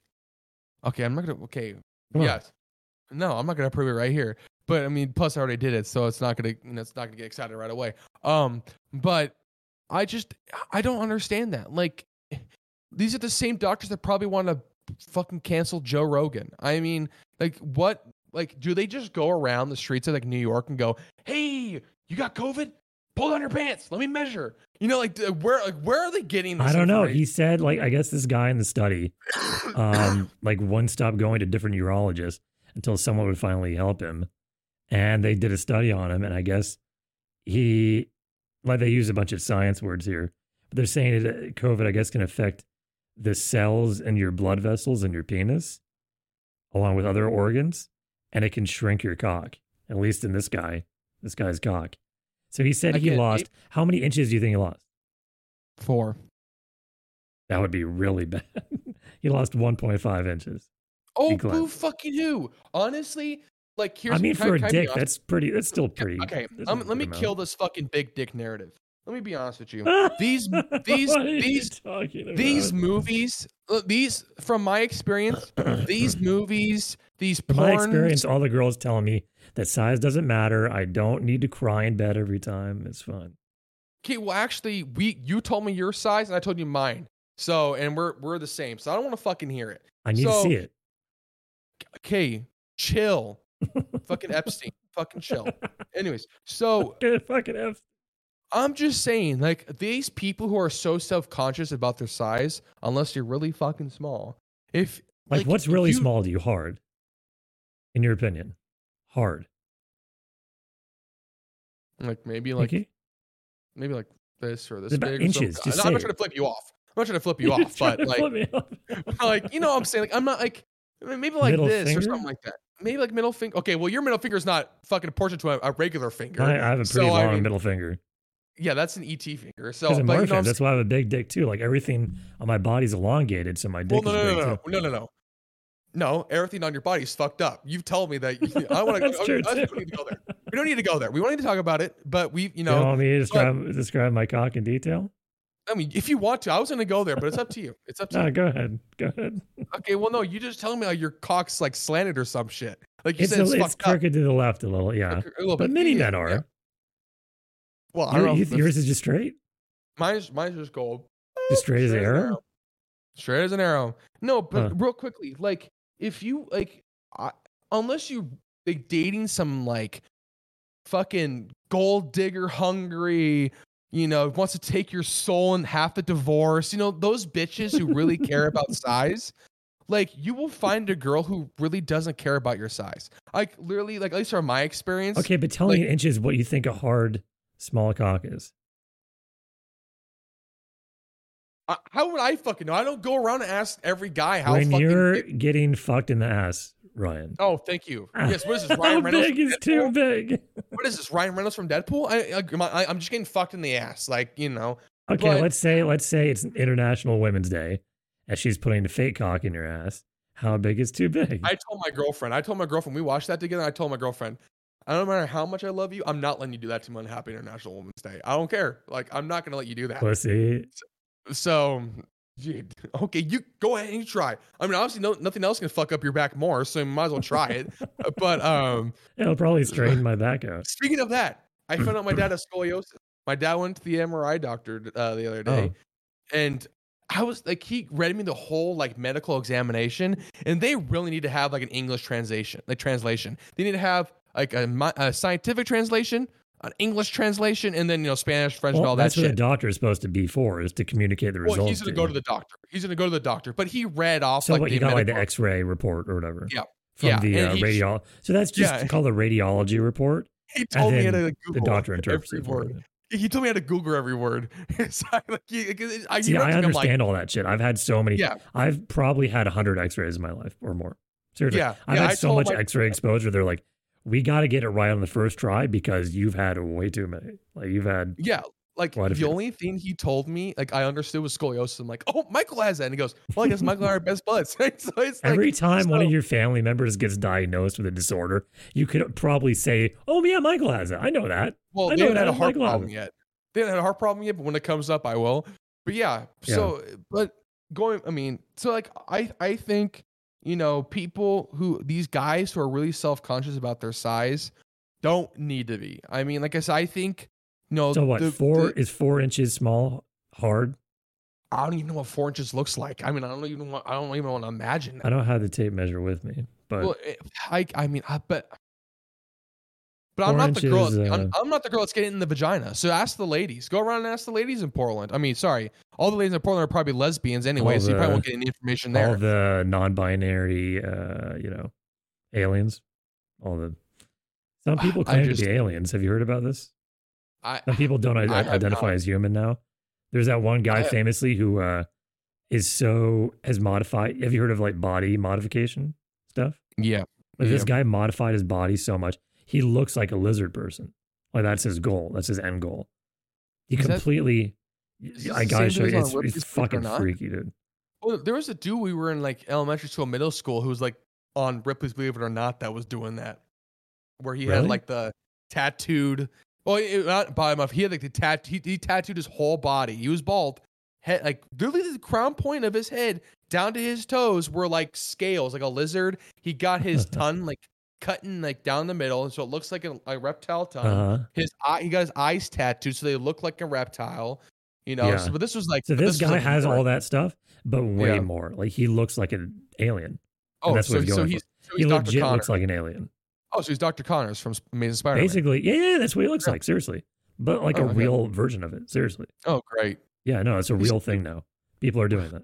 Okay, I'm not gonna. Okay,
Come on.
yes. No, I'm not gonna prove it right here. But I mean, plus I already did it, so it's not gonna. You know, it's not gonna get excited right away. Um, but I just I don't understand that. Like, these are the same doctors that probably want to fucking cancel Joe Rogan. I mean, like, what? Like, do they just go around the streets of like New York and go, "Hey, you got COVID? Pull down your pants. Let me measure." You know, like, where like where are they getting? This
I don't know. He said, like, I guess this guy in the study, um, like, one stop going to different urologists until someone would finally help him. And they did a study on him. And I guess he, like, they use a bunch of science words here. But they're saying that COVID, I guess, can affect the cells in your blood vessels and your penis, along with other organs. And it can shrink your cock, at least in this guy, this guy's cock. So he said he lost. How many inches do you think he lost?
four.
That would be really bad. he lost 1.5 inches.
Oh, boo fucking who? Honestly, like here's
I mean,
can
for
can
a dick, that's pretty. That's still pretty.
Okay, um, let me
good
kill this fucking big dick narrative. Let me be honest with you. These these
What are you
these these movies, uh, these from my experience, these movies, these
From my experience, all the girls telling me that size doesn't matter. I don't need to cry in bed every time. It's fun.
Okay, well, actually, we you told me your size and I told you mine. So, and we're we're the same. So I don't want to fucking hear it.
I need
So-
to see it.
Okay, chill. fucking Epstein. Fucking chill. Anyways, so
fucking F.
I'm just saying, like these people who are so self conscious about their size, unless you're really fucking small. If
Like, what's really
you-
small to you? Hard, in your opinion, hard.
like maybe like
Like,
maybe like this or this
It's
big
inches, just
I'm not trying to flip you off. I'm not trying to flip you off, but like, like you know, what I'm saying like I'm not like maybe like
Middle
this or something like that. Maybe like middle finger. Okay, well your middle finger is not fucking proportionate to a, a regular finger.
I, I have a
So,
pretty
I
long
mean,
middle finger.
Yeah, that's an ET finger. So, but you know,
that's why I have a big dick too. Like everything on my body's elongated, so my dick
well, no,
is
no,
big
no,
too.
no, no, no, no. No, everything on your body is fucked up. You've told me that. You, I want to.
That's true,
We don't need to go there. We don't need to go there. We don't need to talk about it. But we, you know,
You,
know,
want me to describe, describe my cock in detail?
I mean, if you want to, I was going to go there, but it's up to you. It's up to
No,
you.
go ahead. Go ahead.
Okay, well, no, you just telling me like your cock's like slanted or some shit. Like you
It's,
said,
a,
it's,
it's crooked to the left a little, yeah.
A little
But
bit.
many
Yeah,
men
yeah.
are.
Well, I don't
you-
if-
yours is just straight?
Mine's mine's just gold.
Just straight as an arrow?
Straight as an arrow. No, but
Huh.
real quickly, like if you like, I, unless you like dating some like fucking gold digger hungry, you know, wants to take your soul and half the divorce, you know, those bitches who really care about size. Like you will find a girl who really doesn't care about your size. Like literally, like at least from my experience.
Okay, but tell me in inches what you think a hard small cock is.
How would I fucking know? I don't go around and ask every guy how
when
fucking.
you're
big-
getting fucked in the ass, Ryan.
Oh, thank you. Yes, what is this?
How
Ryan Reynolds?
big
from
is too big?
What is this? Ryan Reynolds from Deadpool? I, I, am just getting fucked in the ass, like you know.
Okay,
But-
let's say let's say it's International Women's Day, and she's putting the fake cock in your ass. How big is too big?
I told my girlfriend. I told my girlfriend. We watched that together. I told my girlfriend. I don't matter how much I love you. I'm not letting you do that to me on Happy International Women's Day. I don't care. Like I'm not gonna let you do that.
Pussy.
So, okay, you go ahead and you try. I mean, obviously, no, nothing else can fuck up your back more, so you might as well try it. but um,
It'll probably strain my back out.
speaking of that, I found out my dad has scoliosis. My dad went to the MRI doctor uh, the other day,
Oh.
and I was like, he read me the whole like medical examination, and they really need to have like an English translation, like translation. They need to have like a, a scientific translation, an English translation, and then you know Spanish, French, and all that
that's what a
shit.
doctor is supposed to be for, is to communicate the results.
He's gonna go to the doctor. He's gonna go to the doctor, but he read off
So
like
what
the
you got like the X-ray report or whatever.
Yeah.
From
Yeah,
the uh, radiol. So that's just
Yeah.
called a radiology report.
He told me how to Google
The doctor interprets
every word. He told me how to Google every word. so I, like, he, I,
See, I understand all that shit. I've had so many.
Yeah,
I've probably had hundred X-rays in my life or more. Seriously,
yeah.
I've
yeah,
had
I
so much
my-
X-ray exposure. They're like, we got to get it right on the first try because you've had way too many. Like you've had.
Yeah, like the
few.
only thing he told me, like I understood was scoliosis. I'm like, oh, Michael has that, and he goes, well, I guess Michael and I are best buds. so it's like,
Every time one of your family members gets diagnosed with a disorder, you could probably say, "Oh yeah, Michael has it. I know that."
well,
I
they haven't had a heart
Michael
problem yet. they haven't had a heart problem yet, but when it comes up, I will. But yeah, so but going, I mean, so like I I think you know people who these guys who are really self conscious about their size don't need to be. I mean, like I said, I think you know.
So what?
the-
four
the-
is four inches small, hard.
I don't even know what four inches looks like. I mean, I don't even want. I don't even want to imagine.
I don't have the tape measure with me, but
Well, it- I I mean, I bet. But I'm not the girl. I'm,
uh,
I'm not the girl that's getting in the vagina. So ask the ladies. Go around and ask the ladies in Portland. I mean, sorry, all the ladies in Portland are probably lesbians anyway,
All
so you probably won't get any information there.
all the non-binary, uh, you know, aliens, all the. Some people claim
just-
to be aliens. Have you heard about this?
I,
Some people don't
I
i- identify as human now. There's that one guy
I
famously who uh, is so has modified. Have you heard of like body modification stuff?
yeah,
Like this guy modified his body so much he looks like a lizard person. Oh, like that's his goal. That's his end goal. He
Is
completely.
is this
I gotta show you.
as
It's, it's
Ripley's Believe It or
fucking freaky, dude.
Well, there was a dude we were in like elementary school, middle school, who was like on Ripley's Believe It or Not that was doing that, where he had like the tattooed. Well, it, not body muff. He had like the tat. He, he tattooed his whole body. He was bald. Head like literally the crown point of his head down to his toes were like scales, like a lizard. He got his tongue like cutting like down the middle, and so it looks like a, a reptile tongue.
Uh huh.
His eye, he got his eyes tattooed so they look like a reptile. You know,
Yeah.
so, but this was like
So
but
this guy
like,
has
more-
all that stuff, but way
Yeah.
more. Like he looks like an alien.
Oh,
that's
so,
what he's
so
going
he's
for.
so
He
he's Dr.
legit
Connor.
looks like an alien.
Oh, so he's Dr. Connors from Amazing Spider-Man.
Basically, yeah, yeah, that's what he looks
Yeah.
like. Seriously, but like
Oh,
a
okay.
real version of it. Seriously,
Oh, great.
yeah, no, it's a
He's-
real thing now. People are doing that.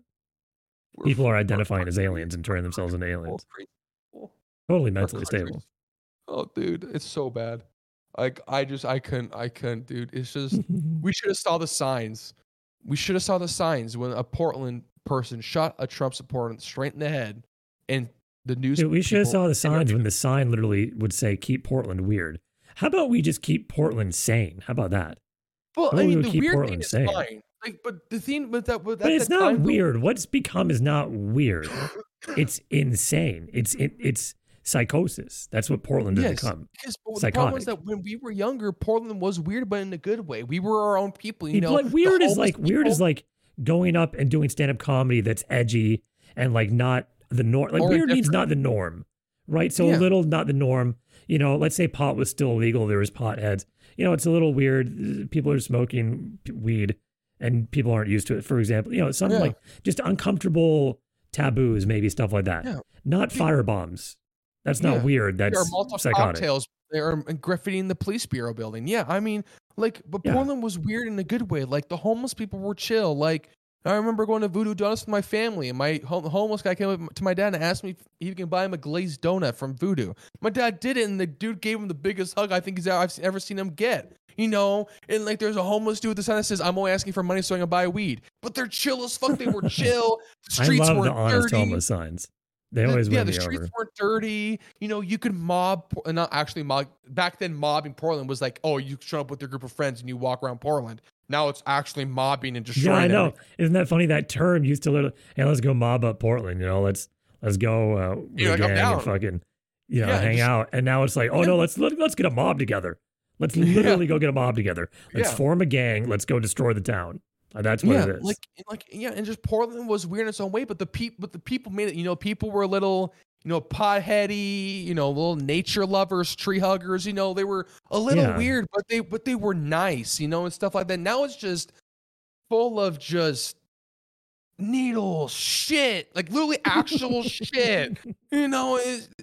People are identifying as aliens and turning themselves into aliens. Totally mentally stable.
Oh, dude, it's so bad. Like I just I couldn't I couldn't, dude. It's just we should have saw the signs. We should have saw the signs when a Portland person shot a Trump supporter straight in the head, and the news.
Dude, we should have saw the signs when the sign literally would say "Keep Portland weird." How about we just keep Portland sane? How about that?
Well,
Well,
I mean,
would
the
keep
weird
Portland
thing is
sane.
fine. Like, but the thing with that, with
But
at
it's not weird. What's become is not weird. It's insane. It's it, it's psychosis. That's what Portland has
Yes.
become.
But the problem was
Psychotic.
that when we were younger, Portland was weird, but in a good way. We were our own people, you know.
like weird is like weird is like going up and doing stand up comedy that's edgy and like not the norm. Like
Or
weird means not the norm, right? So
Yeah.
a little not the norm. You know, let's say pot was still illegal. There was potheads. You know, it's a little weird. People are smoking weed and people aren't used to it. For example, you know, some
Yeah.
like just uncomfortable taboos, maybe stuff like that.
Yeah.
Not fire bombs. That's not
Yeah.
weird.
There are
That's
multiple
psychotic.
cocktails. There are um, graffitiing the police bureau building. Yeah, I mean, like, but
Yeah.
Portland was weird in a good way. Like the homeless people were chill. Like I remember going to Voodoo Donuts with my family, and my hom- homeless guy came up to my dad and asked me if he can buy him a glazed donut from Voodoo. My dad did it, and the dude gave him the biggest hug I think he's I've ever seen him get. You know, and like there's a homeless dude with the sign that says, "I'm only asking for money so I can buy weed." But they're chill as fuck. They were chill. The
I
streets
love
weren't
the honest
dirty.
homeless signs. They
The-
always
yeah, the streets
over.
weren't dirty. You know, you could mob, uh, not actually mob. Back then, mobbing Portland was like, oh, you show up with your group of friends and you walk around Portland. Now it's actually mobbing and destroying. Yeah.
I know.
everything.
Isn't that funny? That term used to literally, hey, let's go mob up Portland. You know, let's let's go uh,
Yeah, like,
and fucking, you know,
Yeah,
hang
just-
out. And now it's like, oh
Yeah.
no, let's let, let's get a mob together. Let's literally go get a mob together. Let's form a gang. Let's go destroy the town. Uh, that's what
yeah,
it is.
like, like, yeah, and just Portland was weird in its own way, but the people, but the people made it. You know, people were a little, you know, potheady, you know, little nature lovers, tree huggers. You know, they were a little
Yeah.
weird, but they, but they were nice, you know, and stuff like that. Now it's just full of just needle shit, like literally actual shit. You know,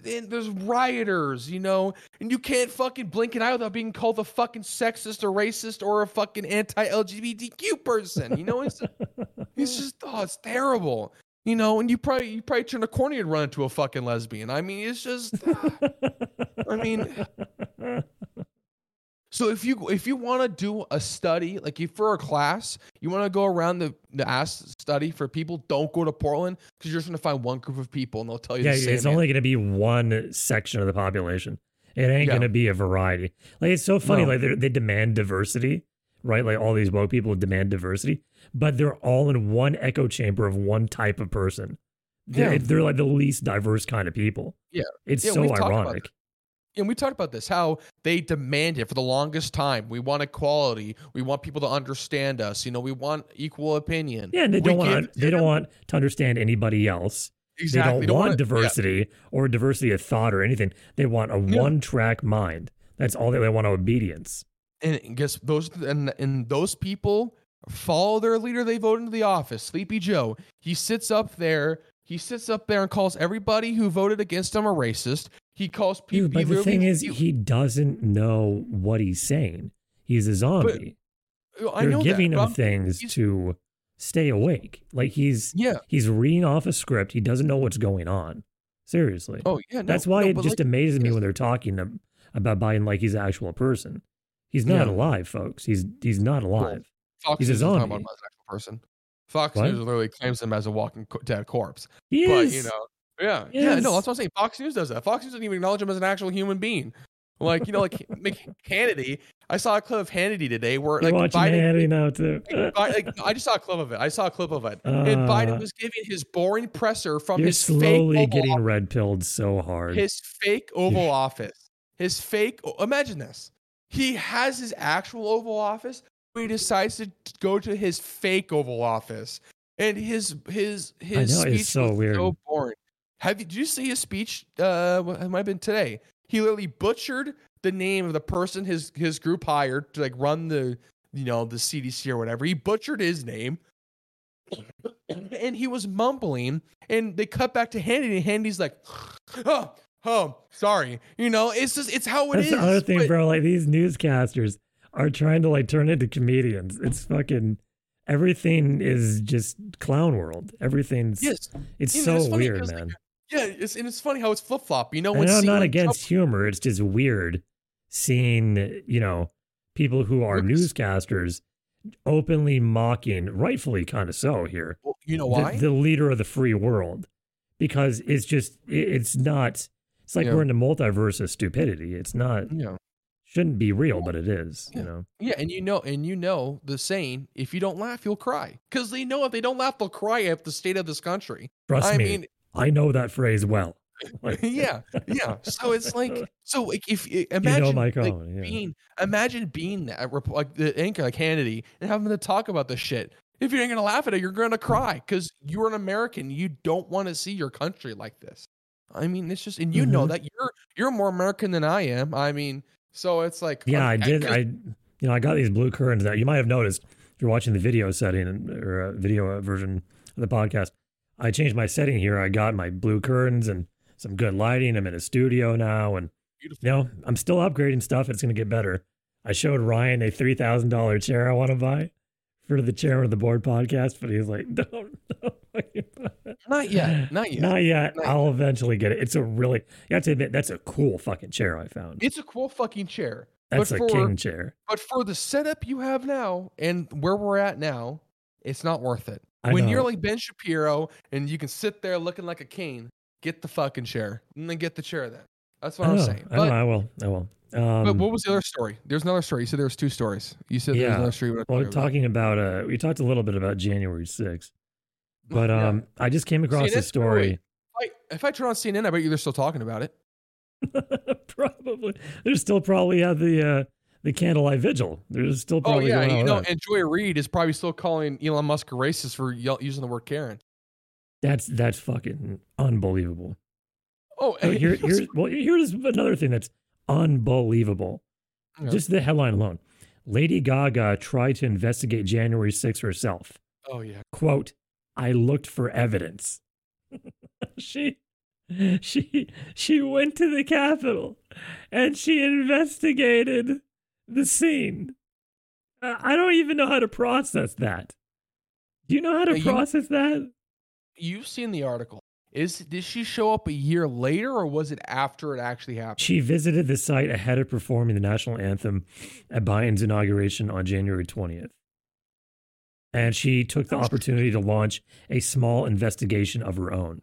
and there's rioters, you know, and you can't fucking blink an eye without being called a fucking sexist or racist or a fucking anti-LGBTQ person. You know, it's it's just oh, it's terrible. You know, and you probably you probably turn a corner and run into a fucking lesbian. I mean, it's just I mean, so if you if you want to do a study, like if for a class, you want to go around the the ask study for people, don't go to Portland because you're just gonna find one group of people and they'll tell you
yeah,
the same.
it's only going to be one section of the population. It ain't
Yeah.
going to be a variety. Like it's so funny.
No.
Like they they demand diversity, right? Like all these woke people demand diversity, but they're all in one echo chamber of one type of person. They're,
Yeah.
they're like the least diverse kind of people.
Yeah.
it's
Yeah,
so
we've talked about
ironic.
And we talked about this how they demanded for the longest time we want equality we want people to understand us you know we want equal opinion
Yeah, and they
We
don't want
give
they don't want to understand anybody else.
exactly
They don't, want
wanna-
diversity or diversity of thought or anything. They want a
Yeah.
one track mind. That's all they, they want obedience.
and guess those and, and those people follow their leader they vote into the office sleepy joe he sits up there he sits up there and calls everybody who voted against him a racist he calls people
but the thing is, he doesn't know what he's saying. He's a zombie.
I
They're giving
that,
him things to stay awake. Like he's
yeah
he's reading off a script. He doesn't know what's going on. Seriously.
oh yeah no,
That's why
no,
it just
like,
amazes me when they're talking ab- about Biden like he's an actual person. He's not
Yeah.
alive, folks. He's he's not alive.
Fox
he's a
News is talking
zombie.
about him as an actual person. Fox
What?
News literally claims him as a walking dead corpse.
He
But
is.
you know, yeah, yeah, no, that's what I'm saying. Fox News does that. Fox News doesn't even acknowledge him as an actual human being. Like you know, like Mc- Hannity. I saw a clip of Hannity today where like
watching
Biden.
Hannity now too.
like, like, I just saw a clip of it. I saw a clip of it, and Biden
Uh,
was giving his boring presser from
You're
his
slowly
Oval
getting
Office-
red pilled so hard.
his fake Oval Office. His fake. Imagine this. He has his actual Oval Office, but he decides to go to his fake Oval Office, and his his his
know,
speech
it's so
was
weird.
so boring. Have you? Did you see his speech? Uh, what- it might have been today. He literally butchered the name of the person his his group hired to like run the you know the CDC or whatever. He butchered his name. And he was mumbling, and they cut back to Handy, and Handy's like, "Oh, oh, sorry." You know, it's just it's how it
That's
is.
the other thing,
but-
bro. Like these newscasters are trying to like turn into comedians. It's fucking everything is just clown world. Everything's
Yes,
it's
You know,
so weird,
'cause, like,
man.
Yeah, it's and it's funny how it's flip flop. You know,
And I'm not
like,
against humor. It's just weird seeing, you know, people who are
Trump-
newscasters openly mocking, rightfully kind of so here,
Well, you know
the,
why?
the leader of the free world. Because it's just, it- it's not, it's like
Yeah.
we're in the multiverse of stupidity. It's not,
yeah,
shouldn't be real, but it is, you know.
yeah, and you know, and you know the saying: if you don't laugh, you'll cry. Because they know if they don't laugh, they'll cry at the state of this country.
Trust
I
me,
mean,
I know that phrase well. Like,
yeah, yeah. So it's like, so like if
you
imagine
know my
like,
yeah.
being, imagine being that like the anchor like Hannity and having to talk about this shit. If you ain't gonna laugh at it, you're gonna cry because you're an American. You don't want to see your country like this. I mean, it's just, and you know
Mhm.
that you're you're more American than I am. I mean, so it's like,
Yeah, I did. I, you know, I got these blue curtains that you might have noticed if you're watching the video setting or uh, video version of the podcast. I changed my setting here. I got my blue curtains and some good lighting. I'm in a studio now, and
Beautiful.
you know, I'm still upgrading stuff. It's going to get better. I showed Ryan a three thousand dollar chair I want to buy for the chairman of the board podcast, but he's like, don't, don't.
not yet, not yet.
Not yet.
Not
I'll eventually get it. It's a really, you have to admit, that's a cool fucking chair I found.
It's a cool fucking chair.
That's
but
a
for
king chair.
but for the setup you have now and where we're at now, it's not worth it.
I
when
know.
you're like Ben Shapiro and you can sit there looking like a king, get the fucking chair and then get the chair then. That's what
I
I'm
know,
saying.
I know, I will. I will. Um,
but what was the other story? There's another story. You said there was two stories. You said there was another story.
well,
about.
talking about, uh, we talked a little bit about January 6th, but
Yeah.
um, I just came across
CNN
a story.
If I, if I turn on CNN, I bet you they're still talking about it.
probably they're still probably at the uh, the candlelight vigil. There's still
oh,
probably Oh yeah,
you know,
that.
and Joy Reid is probably still calling Elon Musk a racist for yell- using the word Karen.
That's that's fucking unbelievable.
Oh,
oh
So
here, here's well, here's another thing that's unbelievable.
Yeah.
Just the headline alone. Lady Gaga tried to investigate January 6th herself.
oh yeah,
quote i looked for evidence she she she went to the capitol and she investigated the scene i don't even know how to process that do you know how to
you-
process that
you've seen the article. Is did she show up a year later, or was it after it actually happened?
she visited the site ahead of performing the national anthem at biden's inauguration on january 20th and she took the opportunity to launch a small investigation of her own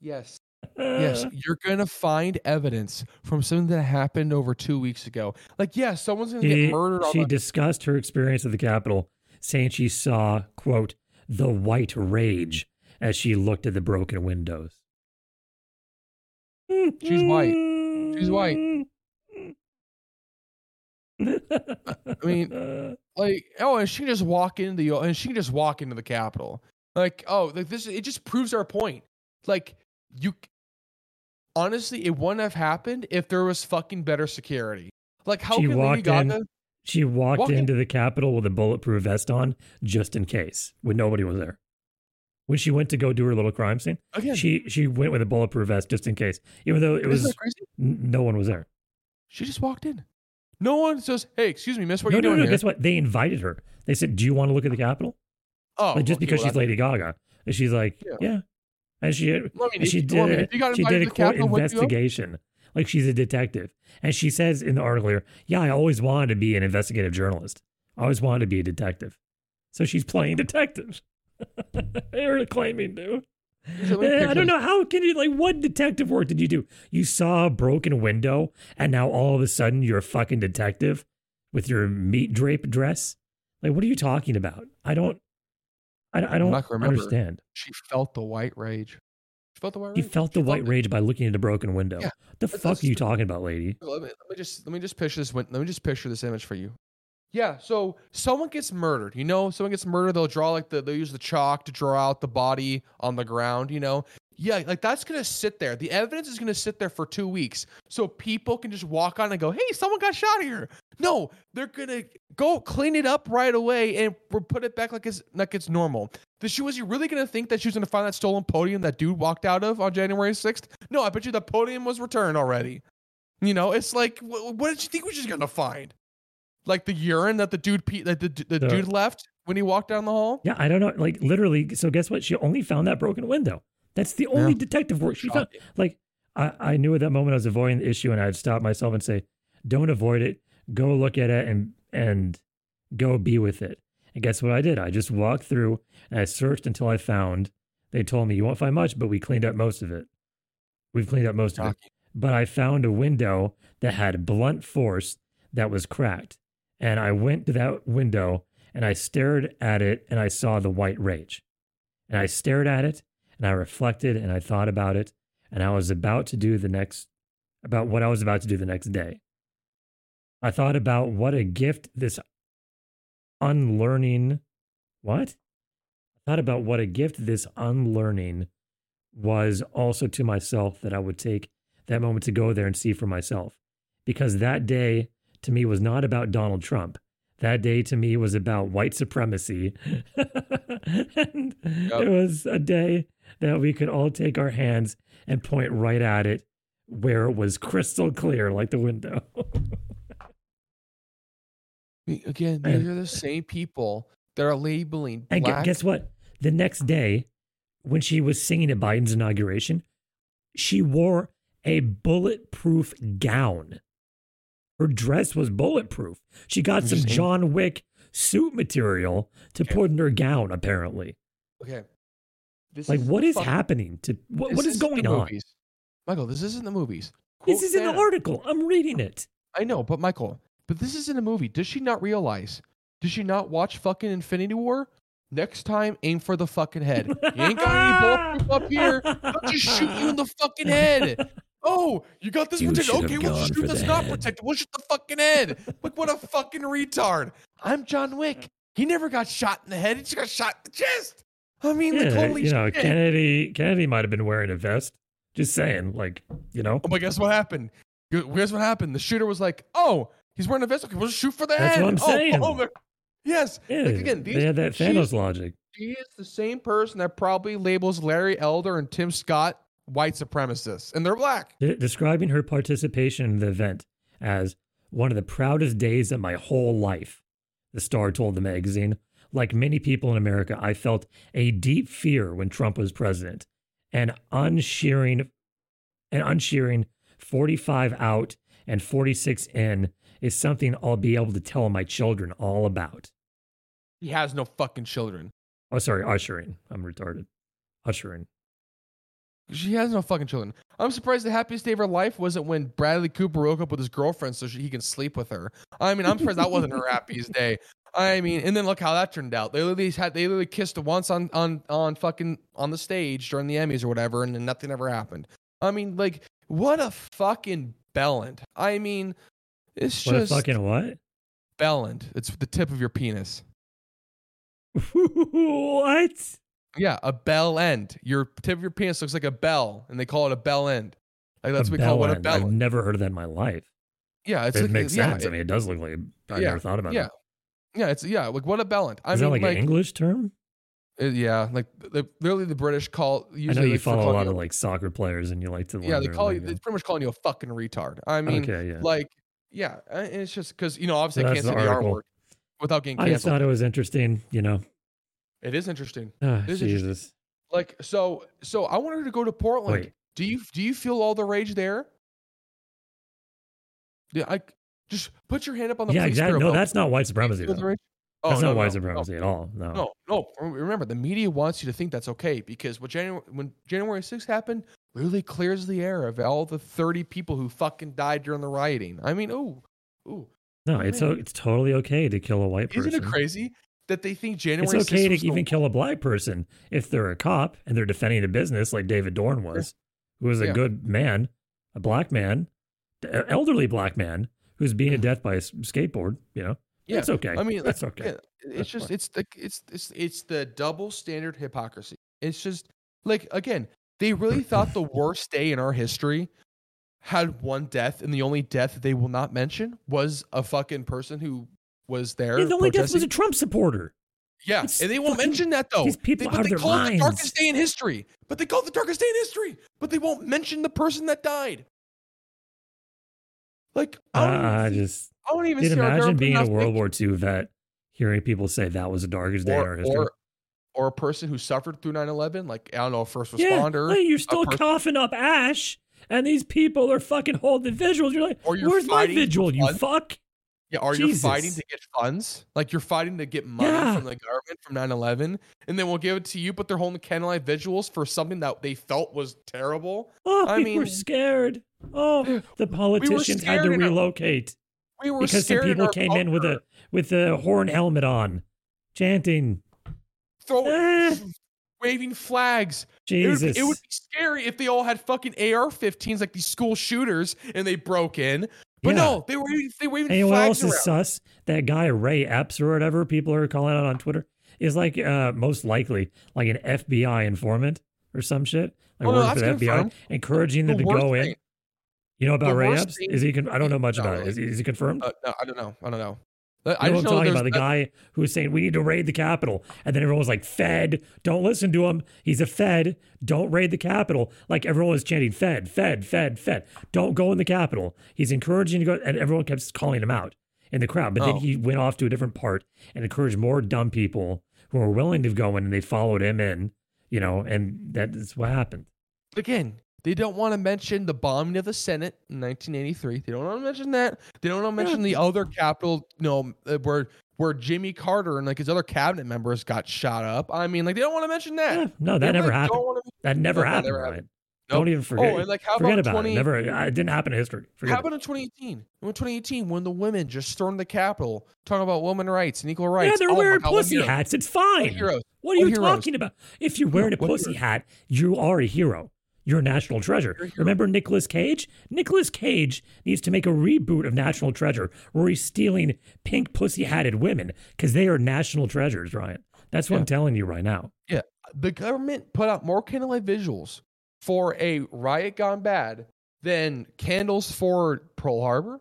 Yes. Yes, you're gonna find evidence from something that happened over two weeks ago. Like, yeah, someone's gonna
She,
get murdered.
She discussed her experience at the Capitol, saying she saw, quote, the white rage as she looked at the broken windows.
She's white. She's white.
I
mean, Like, oh, and she can just walk into the and she can just walk into the Capitol. Like, oh, like this it just proves our point. Like, you honestly, it wouldn't have happened if there was fucking better security. Like, how
She
can Lady
walked
Gaga?
in- she walked
Walk in-
into the Capitol with a bulletproof vest on, just in case, when nobody was there. When she went to go do her little crime scene,
Again,
she she went with a bulletproof vest just in case, even though it
isn't
was no one was there.
She just walked in. No one says, "Hey, excuse me, miss, what
no,
are you
no,
doing
no.
here?"
Guess what? They invited her. They said, "Do you want to look at the Capitol?"
oh,
like just
okay,
because
well,
she's Lady Gaga, and she's like,
Yeah.
"Yeah," and she
that- I mean,
and she
I
did
mean,
a, she did a court
Capitol, wouldn't you go?
investigation, like she's a detective, and she says in the article here, "Yeah, I always wanted to be an investigative journalist. I always wanted to be a detective." So she's playing detective. They're claiming to.
So let me
Eh, I don't know how can you like what detective work did you do? You saw a broken window and now all of a sudden you're a fucking detective with your meat drape dress? Like what are you talking about? I don't I, I don't
not gonna remember.
understand.
She felt the white rage. She felt the white rage.
felt the
She
white
it.
rage by looking at a broken window.
Yeah,
the
that's-
fuck
that's
are you talking about, lady?
Let me, let me just let me just picture this. Let me just picture this image for you. Yeah, so someone gets murdered. You know, someone gets murdered. They'll draw like the they'll use the chalk to draw out the body on the ground. You know, yeah, like that's gonna sit there. The evidence is gonna sit there for two weeks, so people can just walk on and go, "Hey, someone got shot here." No, they're gonna go clean it up right away and put it back like it's like it's normal. The shoe was you really gonna think that she was gonna find that stolen podium that dude walked out of on January sixth? No, I bet you the podium was returned already. You know, it's like, wh- what did you think we were just gonna find? Like the urine that the dude pe- that the, the
The-
dude left when he walked down the hall.
Yeah, I don't know. Like literally, so guess what? She only found that broken window. That's the only
Yeah.
detective work she found. Like I, I knew at that moment I was avoiding the issue and I'd stop myself and say, Don't avoid it. Go look at it and and go be with it. And guess what I did? I just walked through and I searched until I found they told me you won't find much, but we cleaned up most of it. We've cleaned up most of it. But I found a window that had blunt force that was cracked. And I went to that window and I stared at it and I saw the white rage. And I stared at it and I reflected and I thought about it and I was about to do the next about what I was about to do the next day. I thought about what a gift this unlearning what? I thought about what a gift this unlearning was also to myself that I would take that moment to go there and see for myself. Because that day to me was not about Donald Trump. That day to me was about white supremacy. and it was a day that we could all take our hands and point right at it where it was crystal clear, like the window.
Again, these are the same people that are labeling
and
black.
guess what? The next day, when she was singing at Biden's inauguration, she wore a bulletproof gown. Her dress was bulletproof. She got some. John Wick suit material to
Okay.
put in her gown, apparently.
okay, this
Like, what is
fucking-
happening? To what, what is going on?
movies. Michael, this isn't the movies.
This is in the article. I'm reading it.
I know, but Michael, but this isn't a movie. Does she not realize? Does she not watch fucking Infinity War? Next time, aim for the fucking head. You ain't got any bulletproof up here. I'll just shoot you in the fucking head. Oh, you got this protected. Okay, we'll
gone
just
for
shoot
the
that's not
head.
protected. We'll shoot the fucking head. Like, what a fucking retard. I'm John Wick. He never got shot in the head. He just got shot in the chest. I mean, like,
Yeah,
holy
you know,
shit.
Kennedy. Kennedy might have been wearing a vest. Just saying, like, you know,
Oh, but guess what happened? Guess what happened? The shooter was like, "Oh, he's wearing a vest. Okay, we'll just shoot for the
That's
head."
what I'm
Oh,
saying.
oh, yes.
yeah,
Like, again, these,
they had that Thanos logic.
She is the same person that probably labels Larry Elder and Tim Scott white supremacists, and they're black.
De- describing her participation in the event as one of the proudest days of my whole life. The Star told the magazine. Like many people in America, I felt a deep fear when Trump was president. And unshearing, and unshearing 45 out and 46 in is something I'll be able to tell my children all about.
He has no fucking children.
Oh, sorry, ushering. I'm retarded. Ushering.
She has no fucking children. I'm surprised the happiest day of her life wasn't when Bradley Cooper woke up with his girlfriend so she, he can sleep with her. I mean, I'm surprised that wasn't her happiest day. I mean, and then look how that turned out. They literally had they literally kissed once on on on fucking on the stage during the Emmys or whatever, and then nothing ever happened. I mean, like what a fucking bellend. I mean, it's
What a
just
fucking what?
bellend. It's the tip of your penis.
what?
Yeah, a bell end. Your tip of your penis looks like a bell, and they call it a bell end. Like that's
A
what we call
bell
what a
end.
bell.
I've never heard of that in my life.
Yeah, it's
it
like
makes
yeah,
sense. I mean, it does look like I
yeah,
never thought about
yeah.
it.
Yeah, it's yeah, like what a bell end. I
Is
mean,
that like,
like
an English term?
uh, yeah, like the, literally the British call.
I know you follow a lot
you-
of like soccer players, and you like to.
yeah, they call you. They're pretty much calling you a fucking retard. I mean,
okay, yeah.
like yeah, it's just because you know obviously
So
I can't say
the
the R word without getting
I just thought it was interesting. You know,
It is interesting.
Ah,
It is interesting.
Jesus.
Like so, so I wanted to go to Portland.
Wait.
Do you do you feel all the rage there? Yeah, I just put your hand up on the
Yeah,
police
exactly. No, that's not white supremacy. Though.
Oh,
That's
no,
not white
no,
supremacy at all. No.
No, no, no. Remember, the media wants you to think that's okay because what January when January 6th happened really clears the air of all the 30 people who fucking died during the rioting. I mean, ooh, ooh.
No, it's
man.
o- it's totally okay to kill a white person.
Isn't it crazy that they think January
It's
6th
okay to
was the-
even kill a black person if they're a cop and they're defending a business like David Dorn was, who was a
Yeah.
good man, a black man, a- elderly black man who's being to death by a skateboard. You know,
Yeah,
that's okay.
I mean,
that's okay.
yeah,
That's
it's just
fine.
it's the it's it's it's the double standard hypocrisy. It's just like again, they really thought the worst day in our history had one death, and the only death they will not mention was a fucking person who was there.
Yeah, the only death was a Trump supporter.
yeah,
it's
and they won't
fucking-
mention that though.
these people
they, but
out of
they
their
call it the darkest day in history. But they call it the darkest day in history. But they won't mention the person that died. Like I don't,
Uh, I just
I don't even
imagine being a World War II vet, hearing people say that was the darkest day in our history.
or or a person who suffered through 9-11 like i don't know a first
yeah,
responder
like, you're still
person-
coughing up ash, and these people are fucking holding visuals. You're like,
Or you're
where's my visual? You fuck.
Yeah or you're fighting to get funds like you're fighting to get money
Yeah.
from the government from 9-11 and they won't give it to you but they're holding candlelight visuals for something that they felt was terrible
Oh,
I
we
mean-
were scared. Oh, the politicians had to
in our-
relocate
we were
because some people came in with a with a horn helmet on, chanting,
throw,
Eh.
waving flags It would,
"Jesus."
it would be scary if they all had fucking AR-15s like these school shooters and they broke in. But
Yeah.
no, they were they
And you know what else
around.
is sus? That guy Ray Epps or whatever people are calling out on Twitter is like uh, most likely like an FBI informant or some shit. Like
Oh, no,
working for the FBI,
confirmed.
encouraging
The
them to go in. You know about
the
Ray Epps?
thing-
Is he? Con- I don't know much
Not
about
really.
it. Is he, is he confirmed?
Uh, no, I don't know. I don't know.
You
I
know
just
what I'm talking about? The guy who was saying we need to raid the Capitol, and then everyone was like, "Fed, don't listen to him. He's a Fed. Don't raid the Capitol." Like everyone was chanting, "Fed, Fed, Fed, Fed. Don't go in the Capitol." He's encouraging you to go, and everyone kept calling him out in the crowd. But then
Oh.
he went off to a different part and encouraged more dumb people who were willing to go in, and they followed him in. You know, and that's what happened.
again, they don't want to mention the bombing of the Senate in 1983. They don't want to mention that. They don't want to mention the other capital, you know, uh, where where Jimmy Carter and like his other cabinet members got shot up. I mean, like they don't want to mention that.
Yeah, no, that never
like,
happened.
wanna-
That never
No, that
happened,
never happened.
Don't even forget.
Oh, and like how
forget
about,
about
20,
it. Never. It didn't happen in history. Forget
How
about
in 2018? In 2018, when the women just stormed the Capitol talking about women rights and equal rights.
Yeah, they're
Oh
wearing
God,
pussy hats. It's fine.
heroes.
What are you
heroes?
talking about? If you're wearing a pussy hat, you are a hero. You're national treasure.
You're a hero.
Remember Nicolas Cage? Nicolas Cage needs to make a reboot of National Treasure where he's stealing pink pussy hatted women because they are national treasures, Ryan. That's what
Yeah.
I'm telling you right now. Yeah.
The government put out more candlelight visuals for a riot gone bad than candles for Pearl Harbor,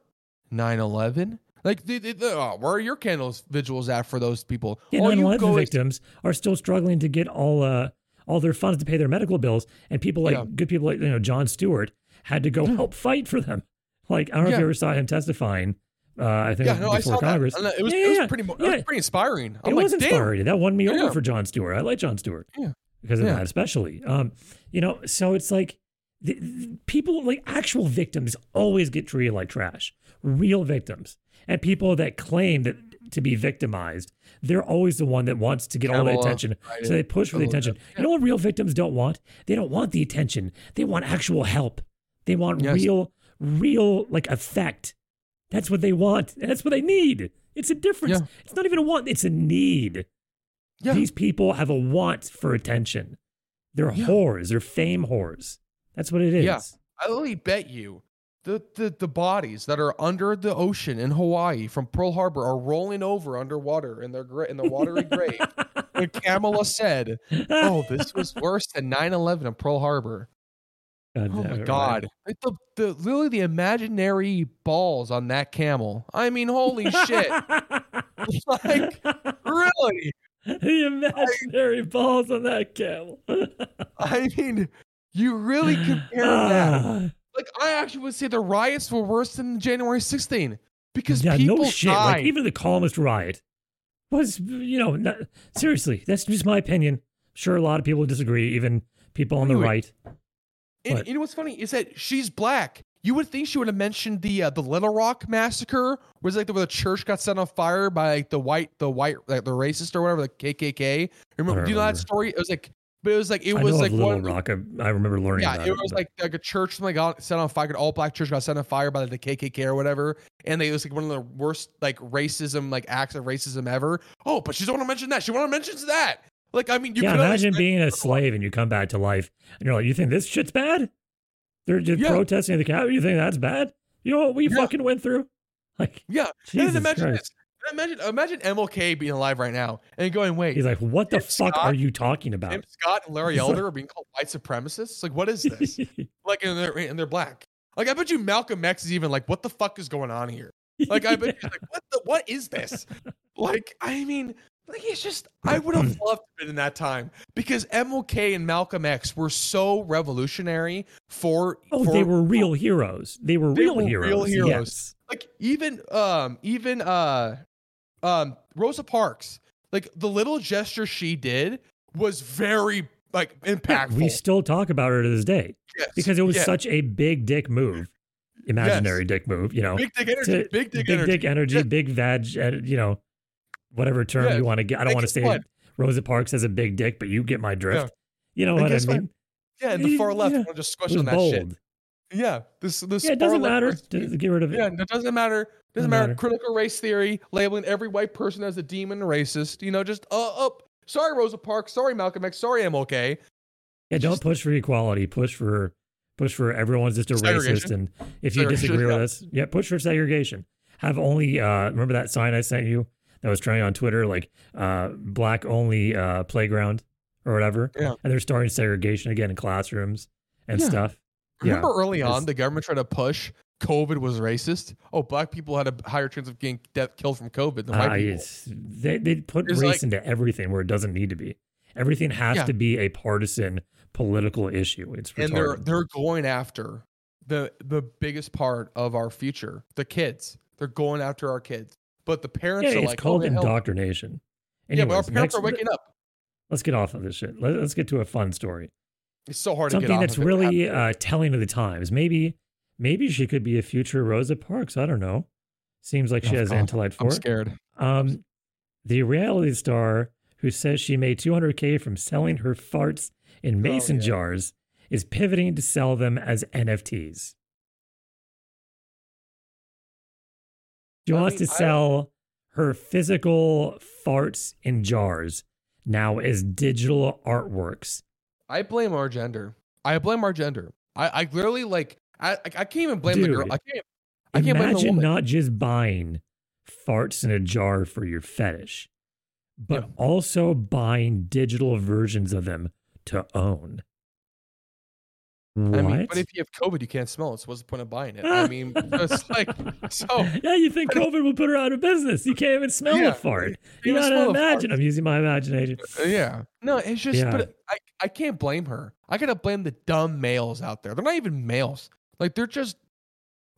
9-11. Like, they, they, they- oh, where are your candles visuals at for those people?
Yeah,
All
9/11
go is-
victims are still struggling to get all uh all their funds to pay their medical bills, and people like
Yeah.
good people like you know Jon Stewart had to go help fight for them. Like I don't know if you ever saw him testifying. Uh, I think
yeah, no, I
before
saw
Congress.
that. It was,
yeah,
it was pretty, it was pretty inspiring.
It
I'm like,
was
damn.
inspiring. That won me
Yeah.
over for Jon Stewart. I like Jon Stewart.
Yeah.
Because of
Yeah.
that, especially. Um, you know, so it's like the, the- people like actual victims always get treated like trash. Real victims. And people that claim that to be victimized, they're always the one that wants to get all the attention.
right,
So they push for the attention. You know what real victims don't want? They don't want the attention. They want actual help. They want
Yes.
real, real like effect. That's what they want. And that's what they need. It's a difference.
Yeah.
It's not even a want, it's a need.
Yeah.
These people have a want for attention. They're
Yeah.
whores. They're fame whores. That's what it is.
Yeah. I only bet you the, the the bodies that are under the ocean in Hawaii from Pearl Harbor are rolling over underwater in their gra- in their watery grave. And Kamala said, "Oh, this was worse than 9/11 in Pearl Harbor."
God
Oh my god. The, the literally the imaginary balls on that camel. I mean, holy shit. like really?
the imaginary balls on that camel.
I mean, you really compare that.
Ah.
Like I actually would say the riots were worse than January 16 because
yeah,
people
no shit.
died.
Like even the calmest riot was, you know, not, seriously. That's just my opinion. Sure, a lot of people disagree. Even people on the right.
and you know what's funny is that she's black. You would think she would have mentioned the uh, the Little Rock massacre, was like the, where the church got set on fire by like the white the white like the racist or whatever the KKK. Remember? Do you know that story? It was like, but it was like it was like
Little
one.
Rock. I, I remember learning
Yeah,
about
it
it.
was
but-
like like a church something got set on fire. An all black church got set on fire by the KKK or whatever, and they it was like one of the worst like racism like acts of racism ever. Oh, but she don't want to mention that. She want to mention that. Like I mean, you
yeah,
could
imagine being a slave and you come back to life and you're like, you think this shit's bad? They're just
Yeah.
protesting the Capitol. You think that's bad? You know what we
Yeah.
fucking went through? Like,
Yeah,
Jesus
and imagine
Christ.
this. Imagine imagine MLK being alive right now and going, wait,
He's like, what the fuck
Scott-
are you talking about?
Tim Scott and Larry Elder are being called white supremacists. Like, what is this? like, and they're and they're black. Like, I bet you Malcolm X is even like, what the fuck is going on here? Like, I bet he's like, what the what is this? Like, I mean, like it's just I would have loved to been in that time because MLK and Malcolm X were so revolutionary for
Oh,
for,
they were real heroes. They were
They
real
were
heroes.
real heroes.
Yes.
like even um even uh um Rosa Parks like the little gesture she did was very like
Yeah,
impactful
we still talk about her to this day
Yes,
because it was
yeah.
such a big dick move, imaginary dick move. You know,
big dick energy
to-
big dick
big
energy
dick energy,
Yeah.
big vag. uh, You know, whatever term you want to get. I don't want to say
fun.
Rosa Parks has a big dick, but you get my drift. You know what I mean?
yeah and the far left
Yeah.
just
It
squish
was
on that
bold.
shit yeah this this
Yeah, it doesn't matter. get rid of it.
yeah it doesn't matter doesn't matter.
matter.
critical race theory labeling every white person as a demon racist you know just uh up sorry Rosa Parks sorry Malcolm X sorry MLK
Yeah, don't
Just-
push for equality. Push for push for everyone's just a racist. And if you disagree with us, yeah, push for segregation. Have only uh remember that sign I sent you that was trending on Twitter, like uh black only uh playground or whatever.
Yeah.
And they're starting segregation again in classrooms and
Yeah.
stuff. Yeah.
Remember early
It's-
on, the government tried to push COVID was racist. Oh, black people had a higher chance of getting death killed from COVID than white
Uh,
people.
it's, they they put race
like-
into everything where it doesn't need to be. Everything has
Yeah.
to be a partisan political issue. It's
and they're they're going after the the biggest part of our future, the kids. They're going after our kids, but the parents
yeah,
are
it's
like,
called
oh, the hell?
indoctrination.
Yeah, but our parents
next-
are waking up.
Let's get off of this shit. Let, us get to a fun story.
It's so hard to
Something that's really uh, telling of the times. Maybe, maybe she could be a future Rosa Parks. I don't know. Seems like she
Oh,
has
God.
intellect for
I'm
it.
scared.
Um, the reality star who says she made 200k from selling her farts in mason
Oh, yeah.
jars is pivoting to sell them as NFTs. She
I
wants
mean,
to sell her physical farts in jars now as digital artworks.
I blame our gender. I blame our gender. I, I literally like. I I can't even blame the girl. I can't. I can't blame the woman.
not just buying farts in a jar for your fetish, but
Yeah.
also buying digital versions of them to own. What?
I mean, but if you have COVID, you can't smell it. So what's the point of buying it? I mean, it's like so.
yeah, you think COVID will put her out of business? You can't even smell
Yeah,
a fart.
you
You
can't
gotta imagine. I'm using my imagination.
Uh, Yeah. No, it's just.
Yeah.
But I I can't blame her. I gotta blame the dumb males out there. They're not even males. Like they're just.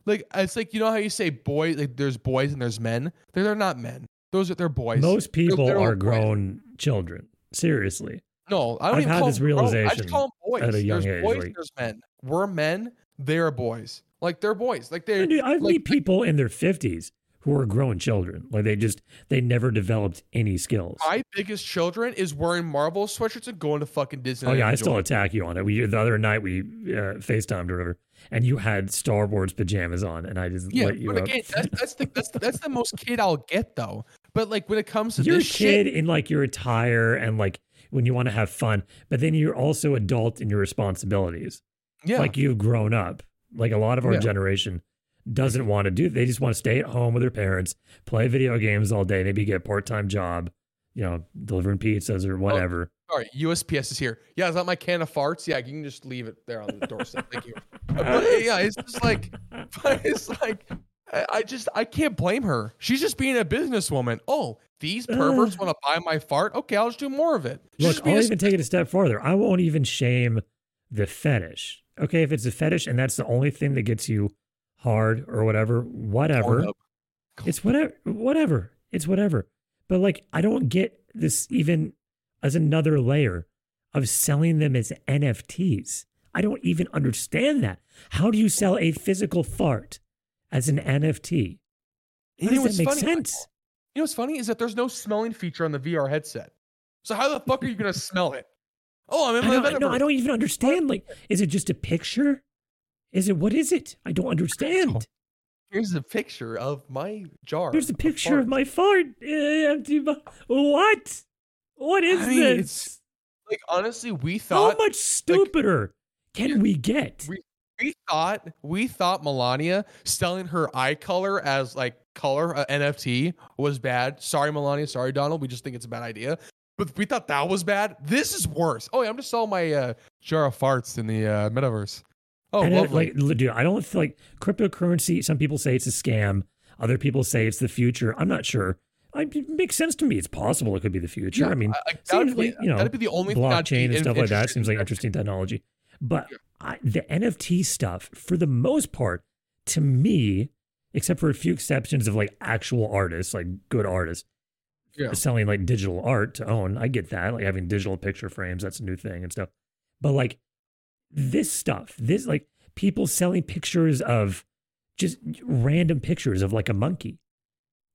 Like it's like you know how you say boy like there's boys and there's men. They're they're not men. Those are they're boys.
Most people
they're all
are
boys.
grown children. Seriously.
No, I don't
I've
even
had
call
this
them grown. I
realization
just call them boys.
at a young
there's
age,
boys,
like-
there's men. We're men. They're boys. Like they're boys. Like they're.
I've
like,
meet people in their 50s who are grown children. Like they just, they never developed any skills.
My biggest children is wearing Marvel sweatshirts and going to fucking Disney.
Oh yeah, I still attack you on it. We the other night we uh, Facetimed or whatever, and you had Star Wars pajamas on, and I just
Yeah,
let you
but again, that's, that's the that's the, that's the most kid I'll get though. But like when it comes to
you're a
this
kid
shit,
in like your attire and like when you want to have fun, but then you're also adult in your responsibilities.
yeah,
Like you've grown up. Like a lot of our
Yeah.
generation doesn't want to do. They just want to stay at home with their parents, play video games all day, maybe get a part time job, you know, delivering pizzas or oh, whatever.
Sorry, USPS is here. Yeah, is that my can of farts? Yeah, you can just leave it there on the doorstep. Thank you. But, yeah, it's just like, but it's like, I, just I can't blame her. She's just being a businesswoman. Oh, these perverts want to buy my fart. Okay, I'll just do more of it. She's
Look, I'll
a-
even take it a step farther. I won't even shame the fetish. Okay, if it's a fetish and that's the only thing that gets you hard or whatever, whatever. It's whatever, whatever. It's whatever. But like, I don't get this even as another layer of selling them as NFTs. I don't even understand that. How do you sell a physical fart as an NFT?
You know
does that make
funny?
sense?
You know what's funny is that there's no smelling feature on the VR headset. So how the fuck are you gonna smell it? Oh, I'm in my
don't, no, I don't even understand. Like, is it just a picture? Is it what is it? I don't understand.
Here's a picture of my jar.
Here's a picture of
farts.
my fart. Empty bu- What? What is
I mean,
this?
Like honestly, we thought How
much stupider can we get?
we- we thought we thought Melania selling her eye color as like color uh, NFT was bad. Sorry, Melania. Sorry, Donald. We just think it's a bad idea. But we thought that was bad. This is worse. Oh, yeah, I'm just selling my uh, jar of farts in the uh, metaverse. Oh,
like, dude, I don't feel like cryptocurrency. Some people say it's a scam. Other people say it's the future. I'm not sure. I, it makes sense to me. It's possible it could be the future. I mean,
I-
seems
be,
like, you know,
that'd be the only thing
blockchain and stuff like that seems like interesting technology. But
Yeah.
I, the NFT stuff, for the most part, to me, except for a few exceptions of like actual artists, like good artists,
Yeah.
selling like digital art to own, I get that. Like having digital picture frames, that's a new thing and stuff. But like this stuff, this like people selling pictures of just random pictures of like a monkey.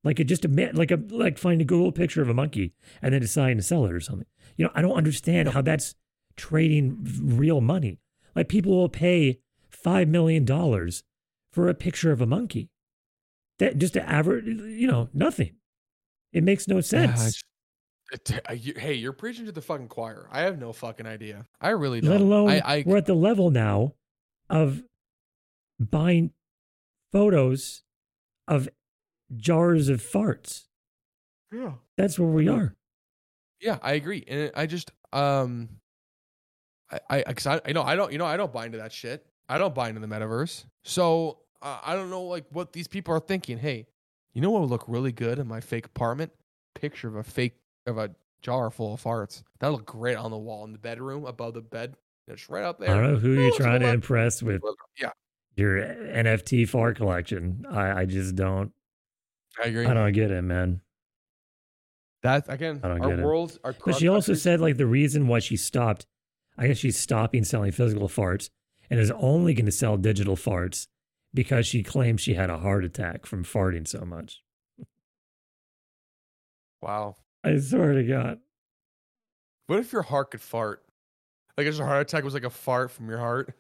Like it just a ma- like a like find a Google picture of a monkey and then deciding to sell it or something. You know, I don't understand how that's trading real money. Like people will pay five million dollars for a picture of a monkey. That just to average, you know, nothing. It makes no sense.
Hey, you're preaching to the fucking choir. I have no fucking idea. I really don't.
Let alone
I, I
we're at the level now of buying photos of jars of farts.
yeah.
That's where we are.
Yeah, I agree, and I just um, I I cause I you know I don't you know I don't buy into that shit. I don't buy into the metaverse, so uh, I don't know like what these people are thinking. Hey, you know what would look really good in my fake apartment? Picture of a fake of a jar full of farts. That look great on the wall in the bedroom above the bed. It's right up there.
I don't know who you're trying to impress with
Yeah,
your NFT fart collection. I, I just don't.
I agree.
I don't get it, man.
That again,
I don't
our
get it.
worlds are.
But she also said like the reason why she stopped, I guess she's stopping selling physical farts and is only going to sell digital farts because she claims she had a heart attack from farting so much.
"Wow,
I swear to God.
what if your heart could fart? Like, if your heart attack was like a fart from your heart."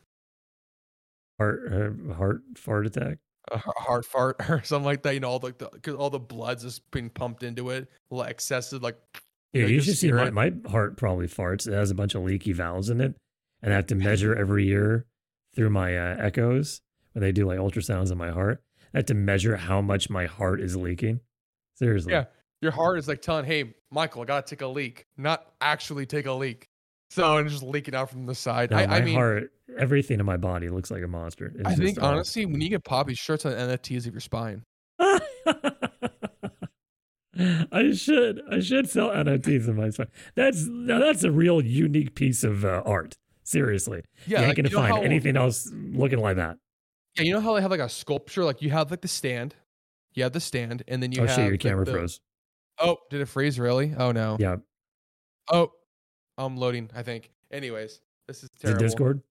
Heart, uh, heart fart attack.
a heart fart or something like that. You know, all the, the cause all the blood's just being pumped into it, a little excessive. Like,
Yeah,
know,
you should see my, my heart probably farts. It has a bunch of leaky valves in it. And I have to measure every year through my uh, echoes when they do like ultrasounds on my heart. I have to measure how much my heart is leaking. Seriously.
Yeah. Your heart is like telling, "Hey, Michael, I gotta take a leak," not actually take a leak. So and just leaking out from the side.
No,
I,
my
I mean,
heart, everything in my body looks like a monster. It's
I think honestly, when you get poppy shirts on NFTs of your spine,
I should. I should sell NFTs in my spine. That's now that's a real unique piece of uh, art. Seriously,
yeah,
you ain't
like,
gonna
you
find
how-
anything else looking like that.
Yeah, you know how they have like a sculpture, like you have like the stand, you have the stand, and then you
oh
have
shit, your
like,
camera
the-
froze.
Oh, did it freeze? Really? Oh no.
Yeah,
Oh, I'm loading. I think. Anyways, this is
is it. Discord?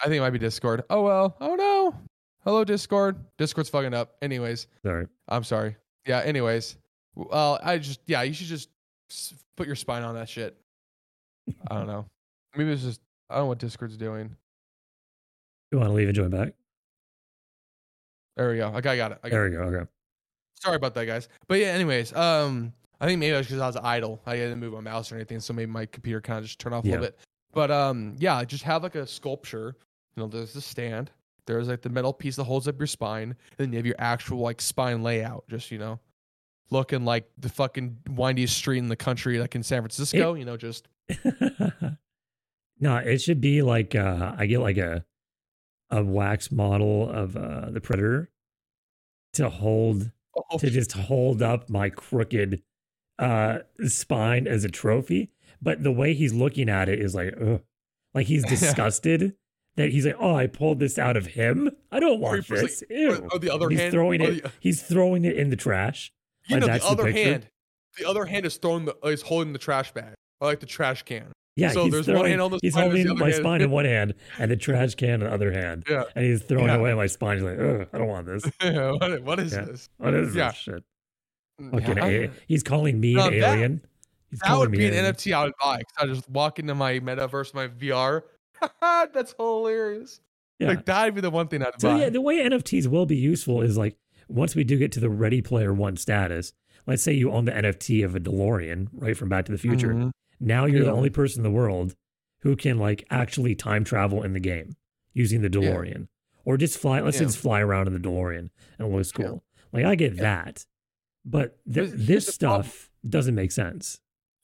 I think it might be Discord. Oh well. Oh no. Hello Discord. Discord's fucking up. Anyways,
Sorry.
I'm sorry. Yeah. Anyways, well, I just yeah, you should just put your spine on that shit. I don't know. Maybe it's just I don't know what Discord's doing.
You want to leave and join back?
There we go. Okay, I got it. I got
There
it.
we go. Okay.
Sorry about that, guys. But yeah. Anyways, um, I think maybe that's because I was idle. I didn't move my mouse or anything, so maybe my computer kind of just turned off a little bit. But um, yeah, just have like a sculpture. You know, there's the stand. There's like the metal piece that holds up your spine, and then you have your actual like spine layout, just you know, looking like the fucking windiest street in the country, like in San Francisco. you know, just
no, it should be like uh I get like a a wax model of uh the predator to hold to just hold up my crooked uh spine as a trophy. But the way he's looking at it is like, ugh. like he's disgusted that he's like, oh, I pulled this out of him. I don't want this. Ew.
or- or the other
he's
hand,
throwing it.
the-
he's throwing it in the trash.
you know, the
that's the
other hand, the other hand is throwing the is holding the trash bag or like the trash can.
Yeah,
So
he's
there's one hand on the
he's
spine, there's the
holding my
hand.
spine in one hand and the trash can in the other hand.
Yeah.
And he's throwing
Yeah.
away my spine. He's like, I don't want this.
what, what is
Yeah.
this?
What is
Yeah.
this shit? Fucking
Yeah,
a- he's calling me
Now
an
that-
alien. He's
That would be an
alien.
NFT I would buy. 'cause I just walk into my metaverse, my VR. That's hilarious.
Yeah.
Like that'd be the one thing I'd
So
buy.
yeah, the way NFTs will be useful is like once we do get to the Ready Player One status. Let's say you own the NFT of a DeLorean, right from Back to the Future.
Mhm.
Now you're the only person in the world who can like actually time travel in the game using the
Yeah.
DeLorean, or just fly. Let's
Yeah.
just fly around in the DeLorean and it looks
Yeah.
cool. Like I get
Yeah.
that, but th- this
the problem.
stuff doesn't make sense.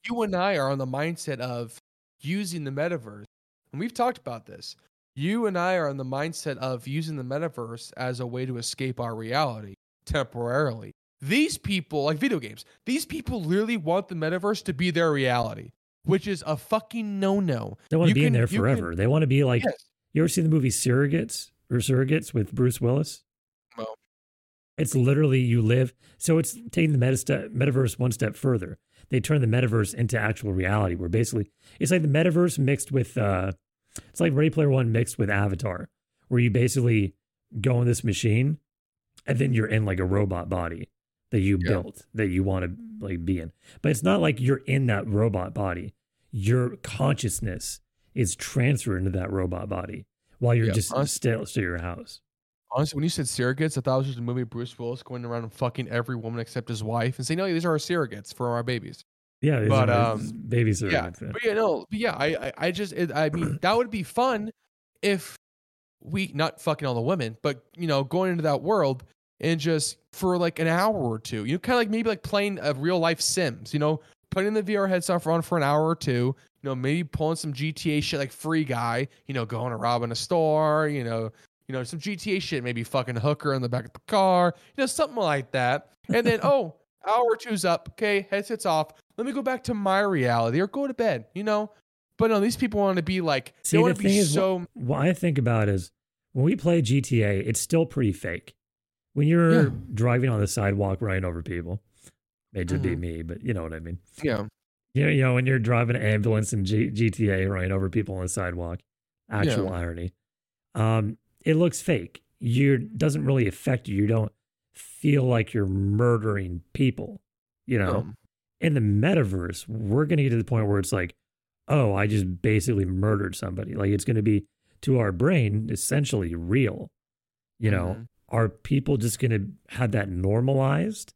You and I are on the mindset of using the metaverse, and we've talked about this. You and I are on the mindset of using the metaverse as a way to escape our reality temporarily. These people, like video games, these people literally want the metaverse to be their reality, which is a fucking no-no.
They want to be in there
you can-
forever. they want to be like.
Yes.
You ever see the movie Surrogates or Surrogates with Bruce Willis?
No.
It's literally you live. So it's taking the meta step, metaverse one step further. They turn the metaverse into actual reality, where basically it's like the metaverse mixed with, uh, it's like Ready Player One mixed with Avatar, where you basically go in this machine, and then you're in like a robot body that you
Yeah.
built that you want to like be in. But it's not like you're in that robot body. Your consciousness is transferred into that robot body while you're
Yeah,
just
honest-
still still your house.
Honestly, when you said surrogates, I thought it was just a movie of Bruce Willis going around and fucking every woman except his wife and saying, "No, these are our surrogates for our babies."
Yeah, these
But,
are-
um, Yeah,
surrogates. Yeah,
but yeah, no, but yeah, I, I, I just, it, I mean, that would be fun if we not fucking all the women, but you know, going into that world and just for like an hour or two, you know, kind of like maybe like playing a real life Sims, you know, putting the VR headset on for an hour or two, you know, maybe pulling some GTA shit like Free Guy, you know, going to robbing a store, you know, you know, some GTA shit, maybe fucking a hooker in the back of the car, you know, something like that, and then oh, hour or two's up, okay, headsets off. Let me go back to my reality or go to bed, you know. But no, these people want to be like
See,
they
the
want to
thing
be
is,
so.
what I think about is when we play GTA, it's still pretty fake. When you're
Yeah.
driving on the sidewalk, running over people, may just be
Mhm.
me, but you know what I mean.
Yeah,
You know, you know when you're driving an ambulance in G- GTA, running over people on the sidewalk. Actual
Yeah.
irony. Um, it looks fake. You doesn't really affect you. You don't feel like you're murdering people. You know,
um,
in the metaverse, we're going to get to the point where it's like, oh, I just basically murdered somebody. Like it's going to be to our brain essentially real. You know,
Mhm.
Are people just going to have that normalized?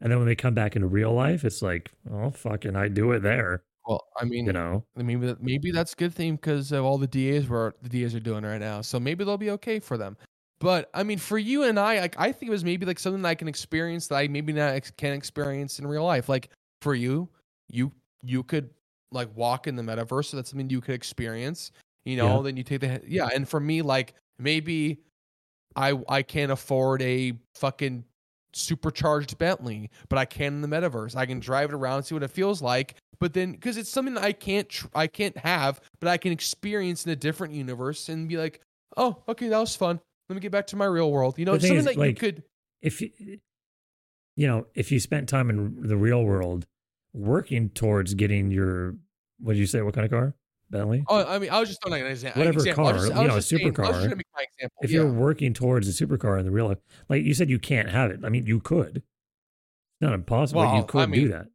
And then when they come back into real life, it's like, oh, fucking, I do it there.
well, I mean,
You know,
maybe that- maybe that's a good thing because of all the DAs where the DAs are doing right now. So maybe they'll be okay for them. But I mean, for you and I, like I think it was maybe like something that I can experience that I maybe not ex- can experience in real life. Like for you, you you could like walk in the metaverse, so that's something you could experience. You know,
Yeah.
then you take the yeah. And for me, like maybe I I can't afford a fucking supercharged Bentley, but I can in the metaverse. I can drive it around, see what it feels like. But then, because it's something I can't tr- I can't have, but I can experience in a different universe and be like, oh, okay, that was fun. Let me get back to my real world. You know, it's something
is,
that you
like,
could.
if you, you know, if you spent time in the real world working towards getting your, what did you say? What kind of car? Bentley?
Oh, I mean, I was just throwing an exa-
Whatever
example.
Car,
just,
you know, a
saying-
supercar.
example.
if
yeah.
you're working towards a supercar in the real life, like you said, you can't have it. I mean, you could. It's not impossible. you could
I
do that.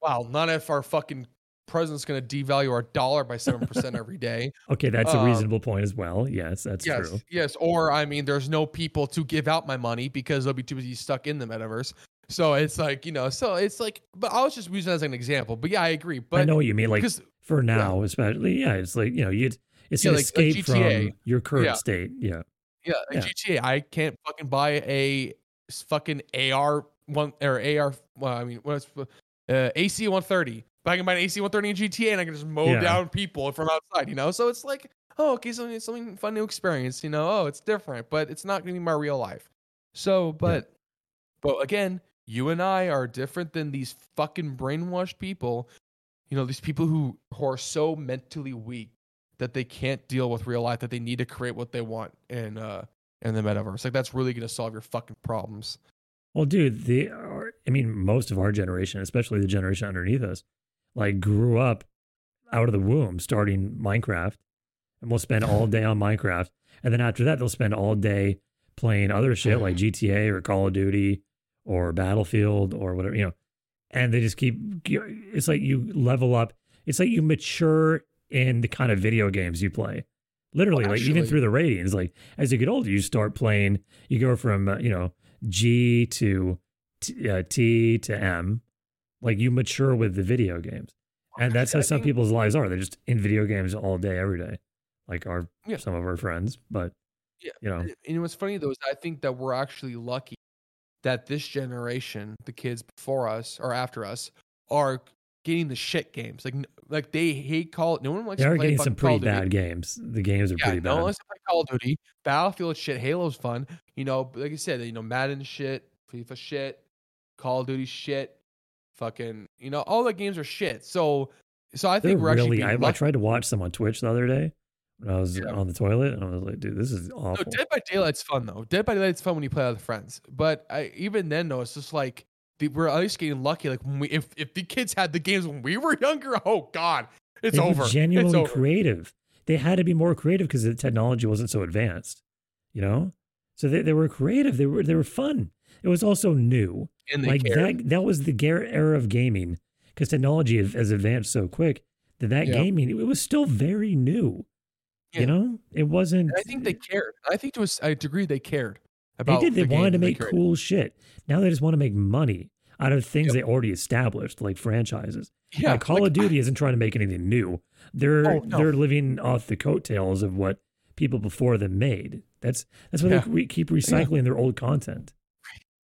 wow, not if our fucking president's going to devalue our dollar by seven percent every day.
Okay, that's a
um,
reasonable point as well. Yes, that's
yes,
true.
yes. Or I mean, there's no people to give out my money because they'll be too busy stuck in the metaverse. So it's like you know, so it's like. But I was just using it as an example. But yeah, I agree. But
I know what you mean. Like
because
for now, especially, yeah, it's like you know, you it's
Yeah,
an
like- like
escape
GTA.
from your current
Yeah.
state. Yeah,
Yeah, like GTA. I can't fucking buy a fucking AR one or AR. Well, I mean, what's uh, AC 130? But I can buy an AC 130 in GTA and I can just mow
Yeah.
down people from outside. You know, so it's like, oh, okay, something something fun to experience. You know, oh, it's different, but it's not gonna be my real life. So, but, but again, you and I are different than these fucking brainwashed people. You know, these people who who are so mentally weak that they can't deal with real life that they need to create what they want in uh in the metaverse. Like that's really gonna solve your fucking problems.
Well, dude, the I mean, most of our generation, especially the generation underneath us, like grew up out of the womb starting Minecraft, and we'll spend all day on Minecraft, and then after that, they'll spend all day playing other shit like GTA or Call of Duty or Battlefield or whatever, you know. And they just keep. It's like you level up. It's like you mature in the kind of video games you play. Literally, like even through the ratings, like as you get older, you start playing. You go from uh, you know G to T, uh, T to M. Like you mature with the video games, and that's how some people's lives are. They're just in video games all day, every day, like our
Yeah.
some of our friends. But
Yeah,
you know,
And and what's funny though is I think that we're actually lucky that this generation, the kids before us or after us, are getting the shit games. Like like they hate Call. No one likes
they
to
are
play
getting some pretty bad games. The games are
Yeah,
pretty
no one
bad.
likes to play Call of Duty. Battlefield shit. Halo's fun. You know, like I said, you know, Madden shit, FIFA shit, Call of Duty shit, fucking. You know, all the games are shit. So, so I
They're
think we're actually
really.
being
I, I tried to watch some on Twitch the other day when I was
Yeah.
on the toilet, and I was like, dude, this is
No,
awful.
Dead by Daylight's fun though. Dead by Daylight's fun when you play with friends. But I, even then, though, it's just like the, we're at least getting lucky. Like when we, if if the kids had the games when we were younger, oh god, it's
they
over.
Were
it's
genuinely
over.
creative. They had to be more creative because the technology wasn't so advanced. You know, so they, they were creative. They were they were fun. It was also new. like
cared.
that that was the gar- era of gaming because technology has- has advanced so quick that that
Yeah.
gaming it was still very new.
Yeah.
You know, it wasn't.
I think they cared. I think to a degree they cared about.
they did. They
the
wanted to make cool shit. Now they just want to make money out of things
Yep.
they already established, like franchises.
Yeah,
like Call
like,
of Duty isn't trying to make anything new. They're
Oh, no.
they're living off the coattails of what people before them made. That's that's why
Yeah.
they re- keep recycling their old content.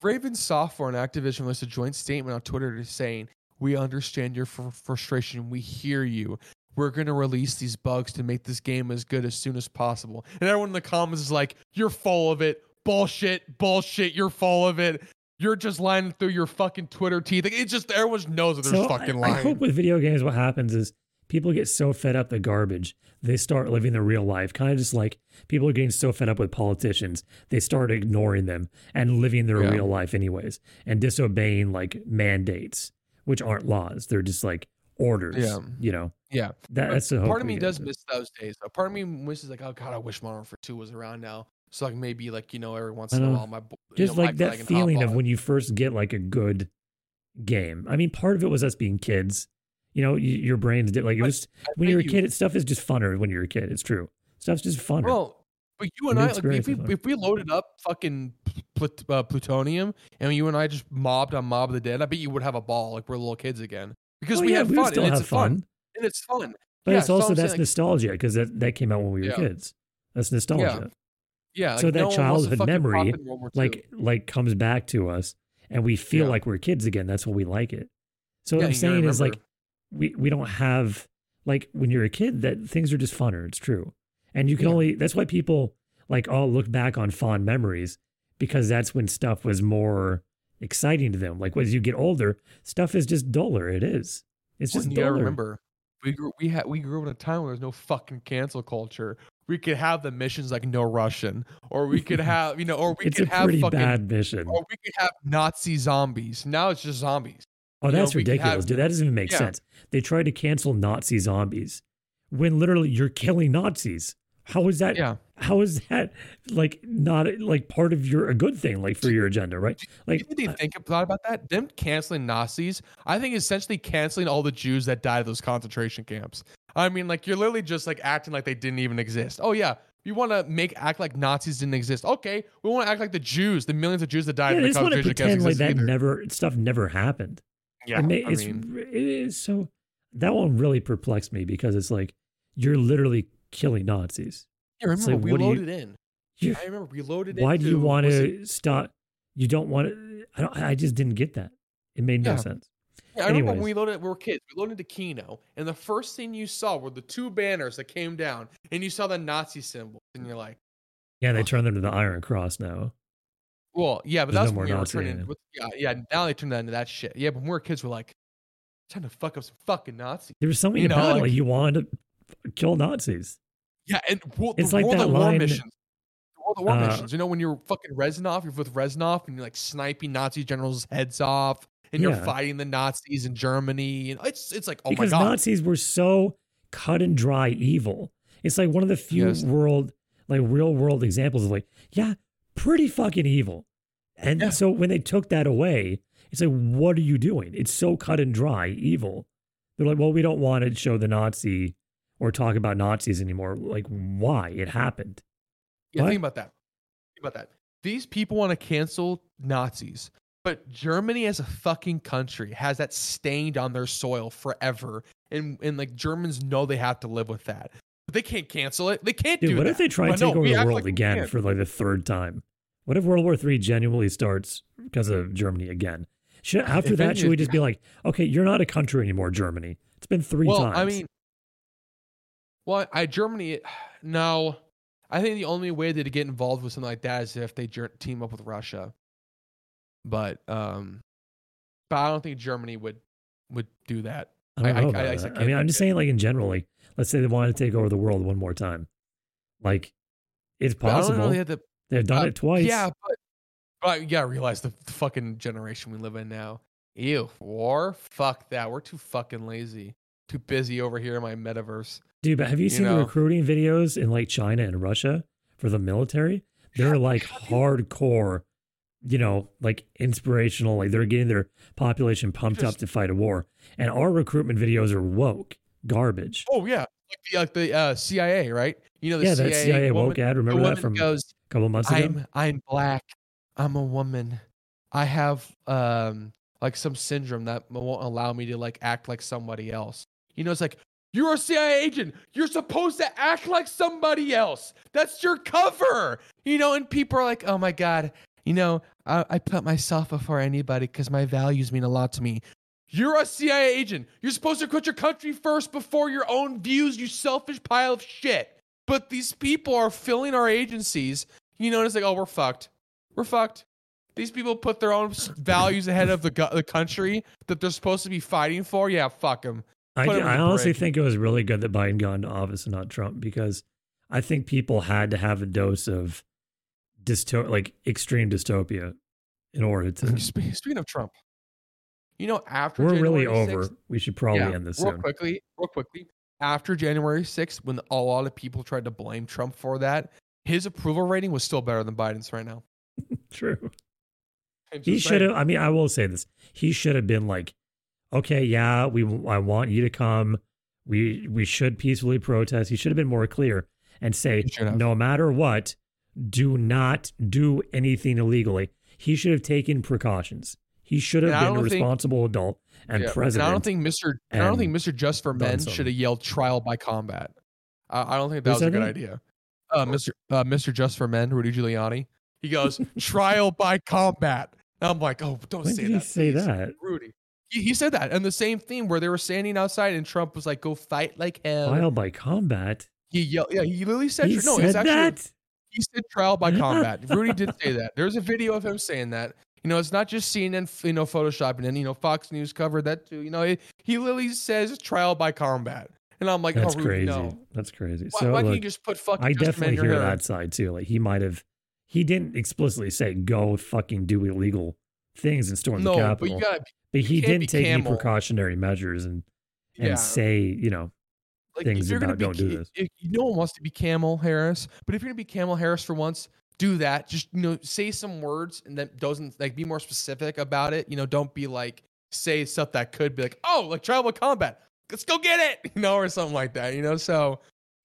Raven Software and Activision released a joint statement on Twitter saying, "We understand your fr- frustration. We hear you. We're going to release these bugs to make this game as good as soon as possible." And everyone in the comments is like, "You're full of it. Bullshit. Bullshit. You're full of it. You're just lying through your fucking Twitter teeth." Like, it just everyone knows that they're
So
fucking
I, I hope with video games, what happens is people get so fed up the garbage, they start living their real life. Kind of just like people are getting so fed up with politicians, they start ignoring them and living their
Yeah.
real life anyways, and disobeying like mandates, which aren't laws. They're just like orders.
Yeah.
You know,
yeah.
that, that's the
part of me does miss those days. Though. Part of me wishes like, oh god, I wish Modern Warfare Two was around now. So like maybe like you know every once in a while my you
just
know,
like that feeling of when you first get like a good game. I mean, part of it was us being kids. You know, your brains did like it was
I
when you're a
you-
kid. Stuff is just funner when you're a kid. It's true. Stuff's just funner.
Well, but you and
New
I, like, if we if we loaded up fucking plut- uh, plutonium and you and I just mobbed on Mob of the Dead, I bet you would have a ball like we're little kids again because
Well,
we
yeah,
had
we
fun
still
and
have
it's fun.
fun.
and it's fun.
But
Yeah,
it's also
saying,
that's nostalgia because that, that came out when we were
Yeah.
kids. That's nostalgia.
Yeah,
So
like,
that
no one wants to
childhood memory,
in World War II.
Like like comes back to us and we feel like we're kids again. That's what we like it. So what I'm saying is like we we don't have like when you're a kid that things are just funner. It's true. And you can only that's why people like all look back on fond memories because that's when stuff was more exciting to them. Like as you get older, stuff is just duller. It is. It's just
gotta
duller.
remember, we grew we had we grew up in a time where there's no fucking cancel culture. We could have the missions like no Russian, or we could have you know, or we
it's a
could have
pretty
fucking,
bad mission.
or we could have Nazi zombies. Now it's just zombies.
Oh,
You know,
that's ridiculous,
have-
dude. That doesn't even make
Yeah.
sense. They tried to cancel Nazi zombies when literally you're killing Nazis. How is that?
Yeah.
How is that like not like part of your a good thing like for your agenda, right?
Do
Like
you uh, think they think thought about that? Them canceling Nazis, I think essentially canceling all the Jews that died at those concentration camps. I mean, like you're literally just like acting like they didn't even exist. Oh yeah, you want to make act like Nazis didn't exist. Okay, we want to act like the Jews, the millions of Jews that died
yeah,
in the
just want to
concentration camps
pretend like that
either.
never stuff never happened.
Yeah, I
it's
mean,
it is so that one really perplexed me because it's like you're literally killing Nazis.
Yeah, remember
like,
we
do you-
loaded in.
You-
I remember reloaded.
why do you want
it-
to stop? You don't want to. I don't. I just didn't get that. It made no
Yeah.
sense.
Yeah, I remember when we loaded, we were kids. We loaded into Kino, and the first thing you saw were the two banners that came down, and you saw the Nazi symbol, and you're like,
Yeah, they
Oh.
turned them to the Iron Cross now.
"Well, yeah, but
There's
that's
no
when we were turning. with- Yeah, yeah. Now they turned that into that shit. Yeah, but when we were kids, we're like, trying to fuck up some fucking Nazis.
There was something
You know,
about it,
like-
like you wanted to kill Nazis.
Yeah, and well,
It's
the
like
World
that
at War
line-
missions. The World at War
Uh,
missions. You know when you're fucking Reznov, you're with Reznov, and you're like sniping Nazi generals' heads off, and you're fighting the Nazis in Germany. And it's it's like, oh
because
my god,
Nazis were so cut and dry evil. It's like one of the few
Yes.
world, like real world examples of like, yeah, pretty fucking evil. And
Yeah.
so when they took that away, it's like, what are you doing? It's so cut and dry evil. They're like, well, we don't want to show the Nazi or talk about Nazis anymore. Like, why? It happened.
Yeah,
What?
think about that. Think about that. These people want to cancel Nazis, but Germany as a fucking country has that stained on their soil forever. And and like Germans know they have to live with that. But they can't cancel it. They can't
Dude,
do
what
that.
if they try and take
no,
over the world
like
again for like the third time? What if World War III genuinely starts because of Germany again? Should, after
If
that, should we just be like, okay, you're not a country anymore, Germany? It's been three
well,
times.
I mean, well, I Germany. No, I think the only way that to get involved with something like that is if they team up with Russia. But um, but I don't think Germany would would do that.
I
I- I- I-
that. Mean, I'm just saying, like in general, like let's say they wanted to take over the world one more time, like it's
But I don't know
possible.
They to,
They've done
Uh,
it twice.
Yeah, but, but you gotta realize the, the fucking generation we live in now. Ew, war? Fuck that. We're too fucking lazy. Too busy over here in my metaverse.
dude. But have you
you
seen
know.
the recruiting videos in like China and Russia for the military? They're like hardcore, you know, like inspirational. Like they're getting their population pumped up to fight a war. And our recruitment videos are woke garbage.
Oh yeah, like the, like the uh, CIA, right? You know the
yeah,
CIA,
that CIA
woman,
woke ad. Remember that from
goes,
a couple months ago?
I'm I'm black. I'm a woman. I have um like some syndrome that won't allow me to like act like somebody else. You know, it's like you're a CIA agent. You're supposed to act like somebody else. That's your cover. You know, and people are like, oh my god. You know, I, I put myself before anybody because my values mean a lot to me. You're a CIA agent. You're supposed to put your country first before your own views, you selfish pile of shit. But these people are filling our agencies. You know, it's like, oh, we're fucked. We're fucked. These people put their own values ahead of the the country that they're supposed to be fighting for. Yeah, fuck them.
I,
put him in
I honestly think it was really good that Biden got into office and not Trump because I think people had to have a dose of dysto- like extreme dystopia in order to.
Speaking of Trump, you know, after
We're really
January
over. We should probably
yeah,
end this
real
soon.
quickly, real quickly. After January 6th, when a lot of people tried to blame Trump for that, his approval rating was still better than Biden's right now.
True. He should have. I mean, I will say this. He should have been like, okay, yeah, we. I want you to come. We we should peacefully protest. He should have been more clear and say,
He
no matter what, do not do anything illegally. He should have taken precautions. He should have
And
been a
don't think-
responsible adult and
Yeah,
president.
I don't think Mr. I don't think Mr. Just for Men
something.
should have yelled "trial by combat." I, I don't think that was a good
that?
idea. Uh, Mr. Uh, Mr. Just for Men, Rudy Giuliani. He goes "trial by combat." I'm like, oh, don't
when
say
did he
that.
say
please.
that?
Rudy. He, he said that, and the same theme where they were standing outside, and Trump was like, "Go fight like hell."
Trial by combat.
He yelled, yeah, he literally said,
He
no,
said
it's actually
that.
he said trial by combat. Rudy did say that. There's a video of him saying that. You know, it's not just CNN, you know, photoshopping, and you know, Fox News covered that too. You know, he, he literally says trial by combat, and I'm like, oh,
That's
oh, Rudy,
crazy.
no.
That's crazy.
Why,
so
why can't
look,
you just put fucking
I definitely hear that side too. Like he might have, he didn't explicitly say go fucking do illegal things and storm
No,
the
but you gotta
but he didn't take any precautionary measures and and
yeah.
say you know
like
things
if you're
about
be,
don't do this.
if- no one wants to be Kamala Harris, but if you're gonna be Kamala Harris for once, do that. Just you know, say some words and that doesn't like be more specific about it. You know, don't be like say stuff that could be like, oh, like tribal combat. Let's go get it, you know, or something like that. You know, so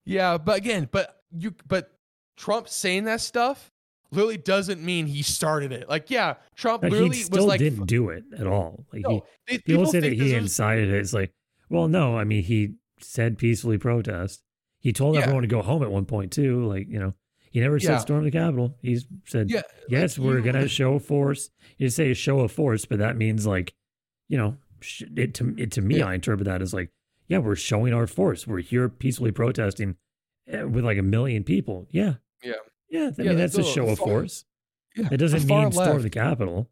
yeah. But again, but you, but Trump saying that stuff literally doesn't mean he started it. Like, yeah, Trump
Like,
literally
he still
was like,
didn't do it at all. Like he,
they-
people, say that he
this was-
incited it. It's like, well, no, I mean he said peacefully protest. He told
Yeah.
everyone to go home at one point too. Like you know, He never
Yeah.
said storm the Capitol. He said,
Yeah.
yes,
like,
we're gonna show force. He didn't say a show of force, but that means like, you know, it to it to me,
Yeah.
I interpret that as like, yeah, we're showing our force. We're here peacefully protesting eh, with like a million people. Yeah,
Yeah.
Yeah. I
Yeah,
mean, that's a show of
far-
force.
Yeah.
It doesn't mean storm the Capitol.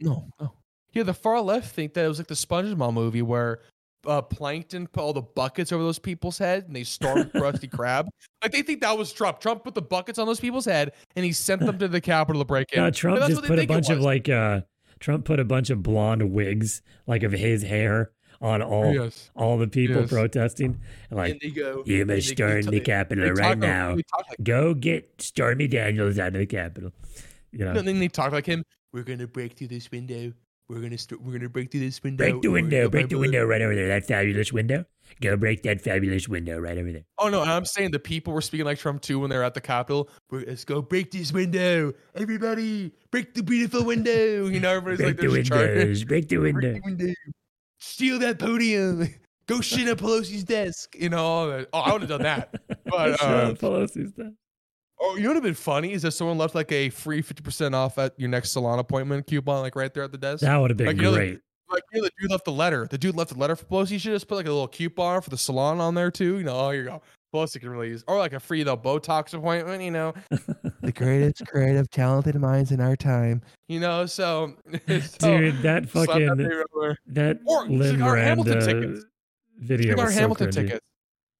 No, no. Yeah, the far left think that it was like the SpongeBob movie where uh, Plankton put all the buckets over those people's head and they stormed Krusty Krab. Like they think that was Trump. Trump put the buckets on those people's head and he sent them to the Capitol to break in.
No, Trump just put a bunch of like uh Trump put a bunch of blonde wigs like of his hair on all
yes.
all the people
Yes.
protesting like
and they go.
you must
they
storm the Capitol right now.
like-
Go get Stormy Daniels out of the Capitol. You know,
and then they talk like him. We're gonna break through this window. We're gonna st- we're gonna break through this window.
break the window, break the window right over there. That fabulous window. Go break that fabulous window right over there.
Oh no, I'm saying the people were speaking like Trump too when they're at the Capitol. We're, let's go break this window, everybody! Break the beautiful window. You know, everybody's
Break
like
the
they're just charging.
windows, break the
Break the window. Steal that podium. Go shit at Pelosi's desk. You know, all that. oh, I would have done that. But uh,
Pelosi's dead.
oh, you know what would have been funny is if someone left like a free fifty percent off at your next salon appointment coupon, like right there at the desk.
That would have been
Like, you know,
great.
like you know, the dude left the letter. The dude left the letter for Pelosi. You should just put like a little coupon for the salon on there too. You know, oh here you go. Pelosi can really use, or like a free though Botox appointment. You know, the greatest creative, talented minds in our time. You know, so, so
Dude, that fucking
thing
that
Or
Lin
Cigar Hamilton tickets.
video
Cigar
was so
Hamilton
cringy.
tickets.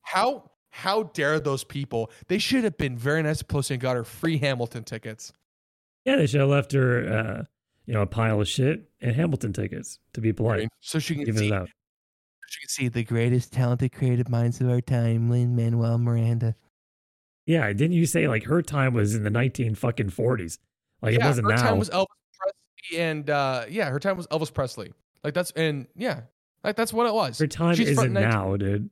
How how dare those people? They should have been very nice to Pelosi and got her free Hamilton tickets.
Yeah, they should have left her, uh, you know, a pile of shit and Hamilton tickets to be polite.
Right? So she can
Give
see,
it out.
She can see the greatest talented creative minds of our time, Lin-Manuel Miranda.
Yeah, didn't you say like her time was in the nineteen fucking forties? Like it wasn't
her
now.
time was Elvis Presley, and uh, yeah, her time was Elvis Presley. Like that's and yeah, like that's what it was.
her time
she's
isn't
front and-
now, dude.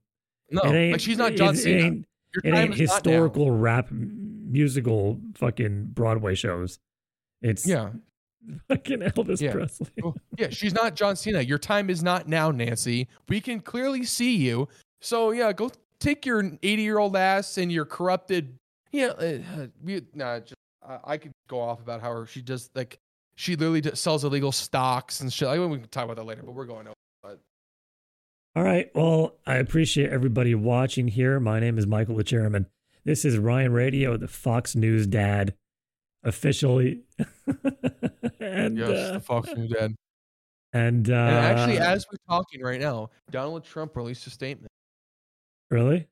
No,
it ain't,
like she's not John
it,
Cena.
It ain't, it ain't
is not now.
historical rap musical fucking Broadway shows. It's
Yeah,
fucking Elvis
Yeah.
Presley.
Yeah, she's not John Cena. Your time is not now, Nancy. We can clearly see you. So yeah, go take your eighty-year-old ass and your corrupted. Yeah, uh, we, nah, just, I, I could go off about how her, she just like she literally just sells illegal stocks and shit. I mean, we can talk about that later, but we're going over.
All right. Well, I appreciate everybody watching here. My name is Michael the Chairman. This is Ryan Radio, the Fox News dad, officially. and
Yes,
uh,
the Fox News dad.
and, uh,
And actually, as we're talking right now, Donald Trump released a statement.
really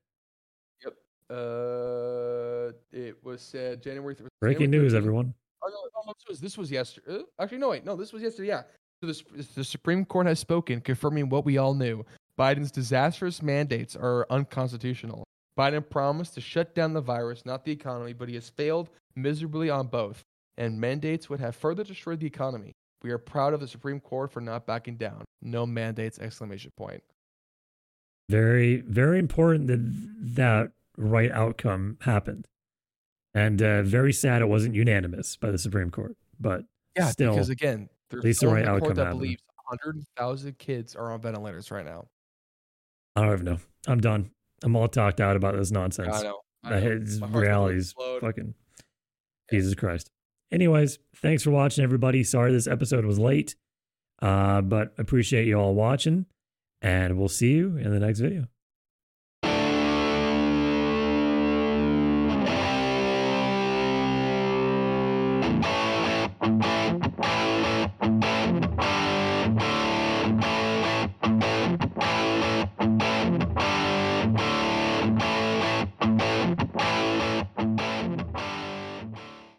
Yep.
Uh, it was said January. th-
breaking
January
news,
13th.
everyone.
Oh, no, no, this was this was yesterday. Uh, actually, no, wait, no, this was yesterday. Yeah. So the, the Supreme Court has spoken, confirming what we all knew: Biden's disastrous mandates are unconstitutional. Biden promised to shut down the virus, not the economy, but he has failed miserably on both. And mandates would have further destroyed the economy. We are proud of the Supreme Court for not backing down. No mandates! Exclamation point.
Very, very important that that right outcome happened. And uh, very sad it wasn't unanimous by the Supreme Court. But
Yeah,
still,
because again, there's
least the right
in the court
outcome
that
happened.
believes 100,000 kids are on ventilators right now.
I don't even know. I'm done. I'm all talked out about this nonsense.
I know. I know.
his
My heart's gonna
reality's fucking Jesus Christ. Anyways, thanks for watching, everybody. Sorry this episode was late, uh, but appreciate you all watching, and we'll see you in the next video.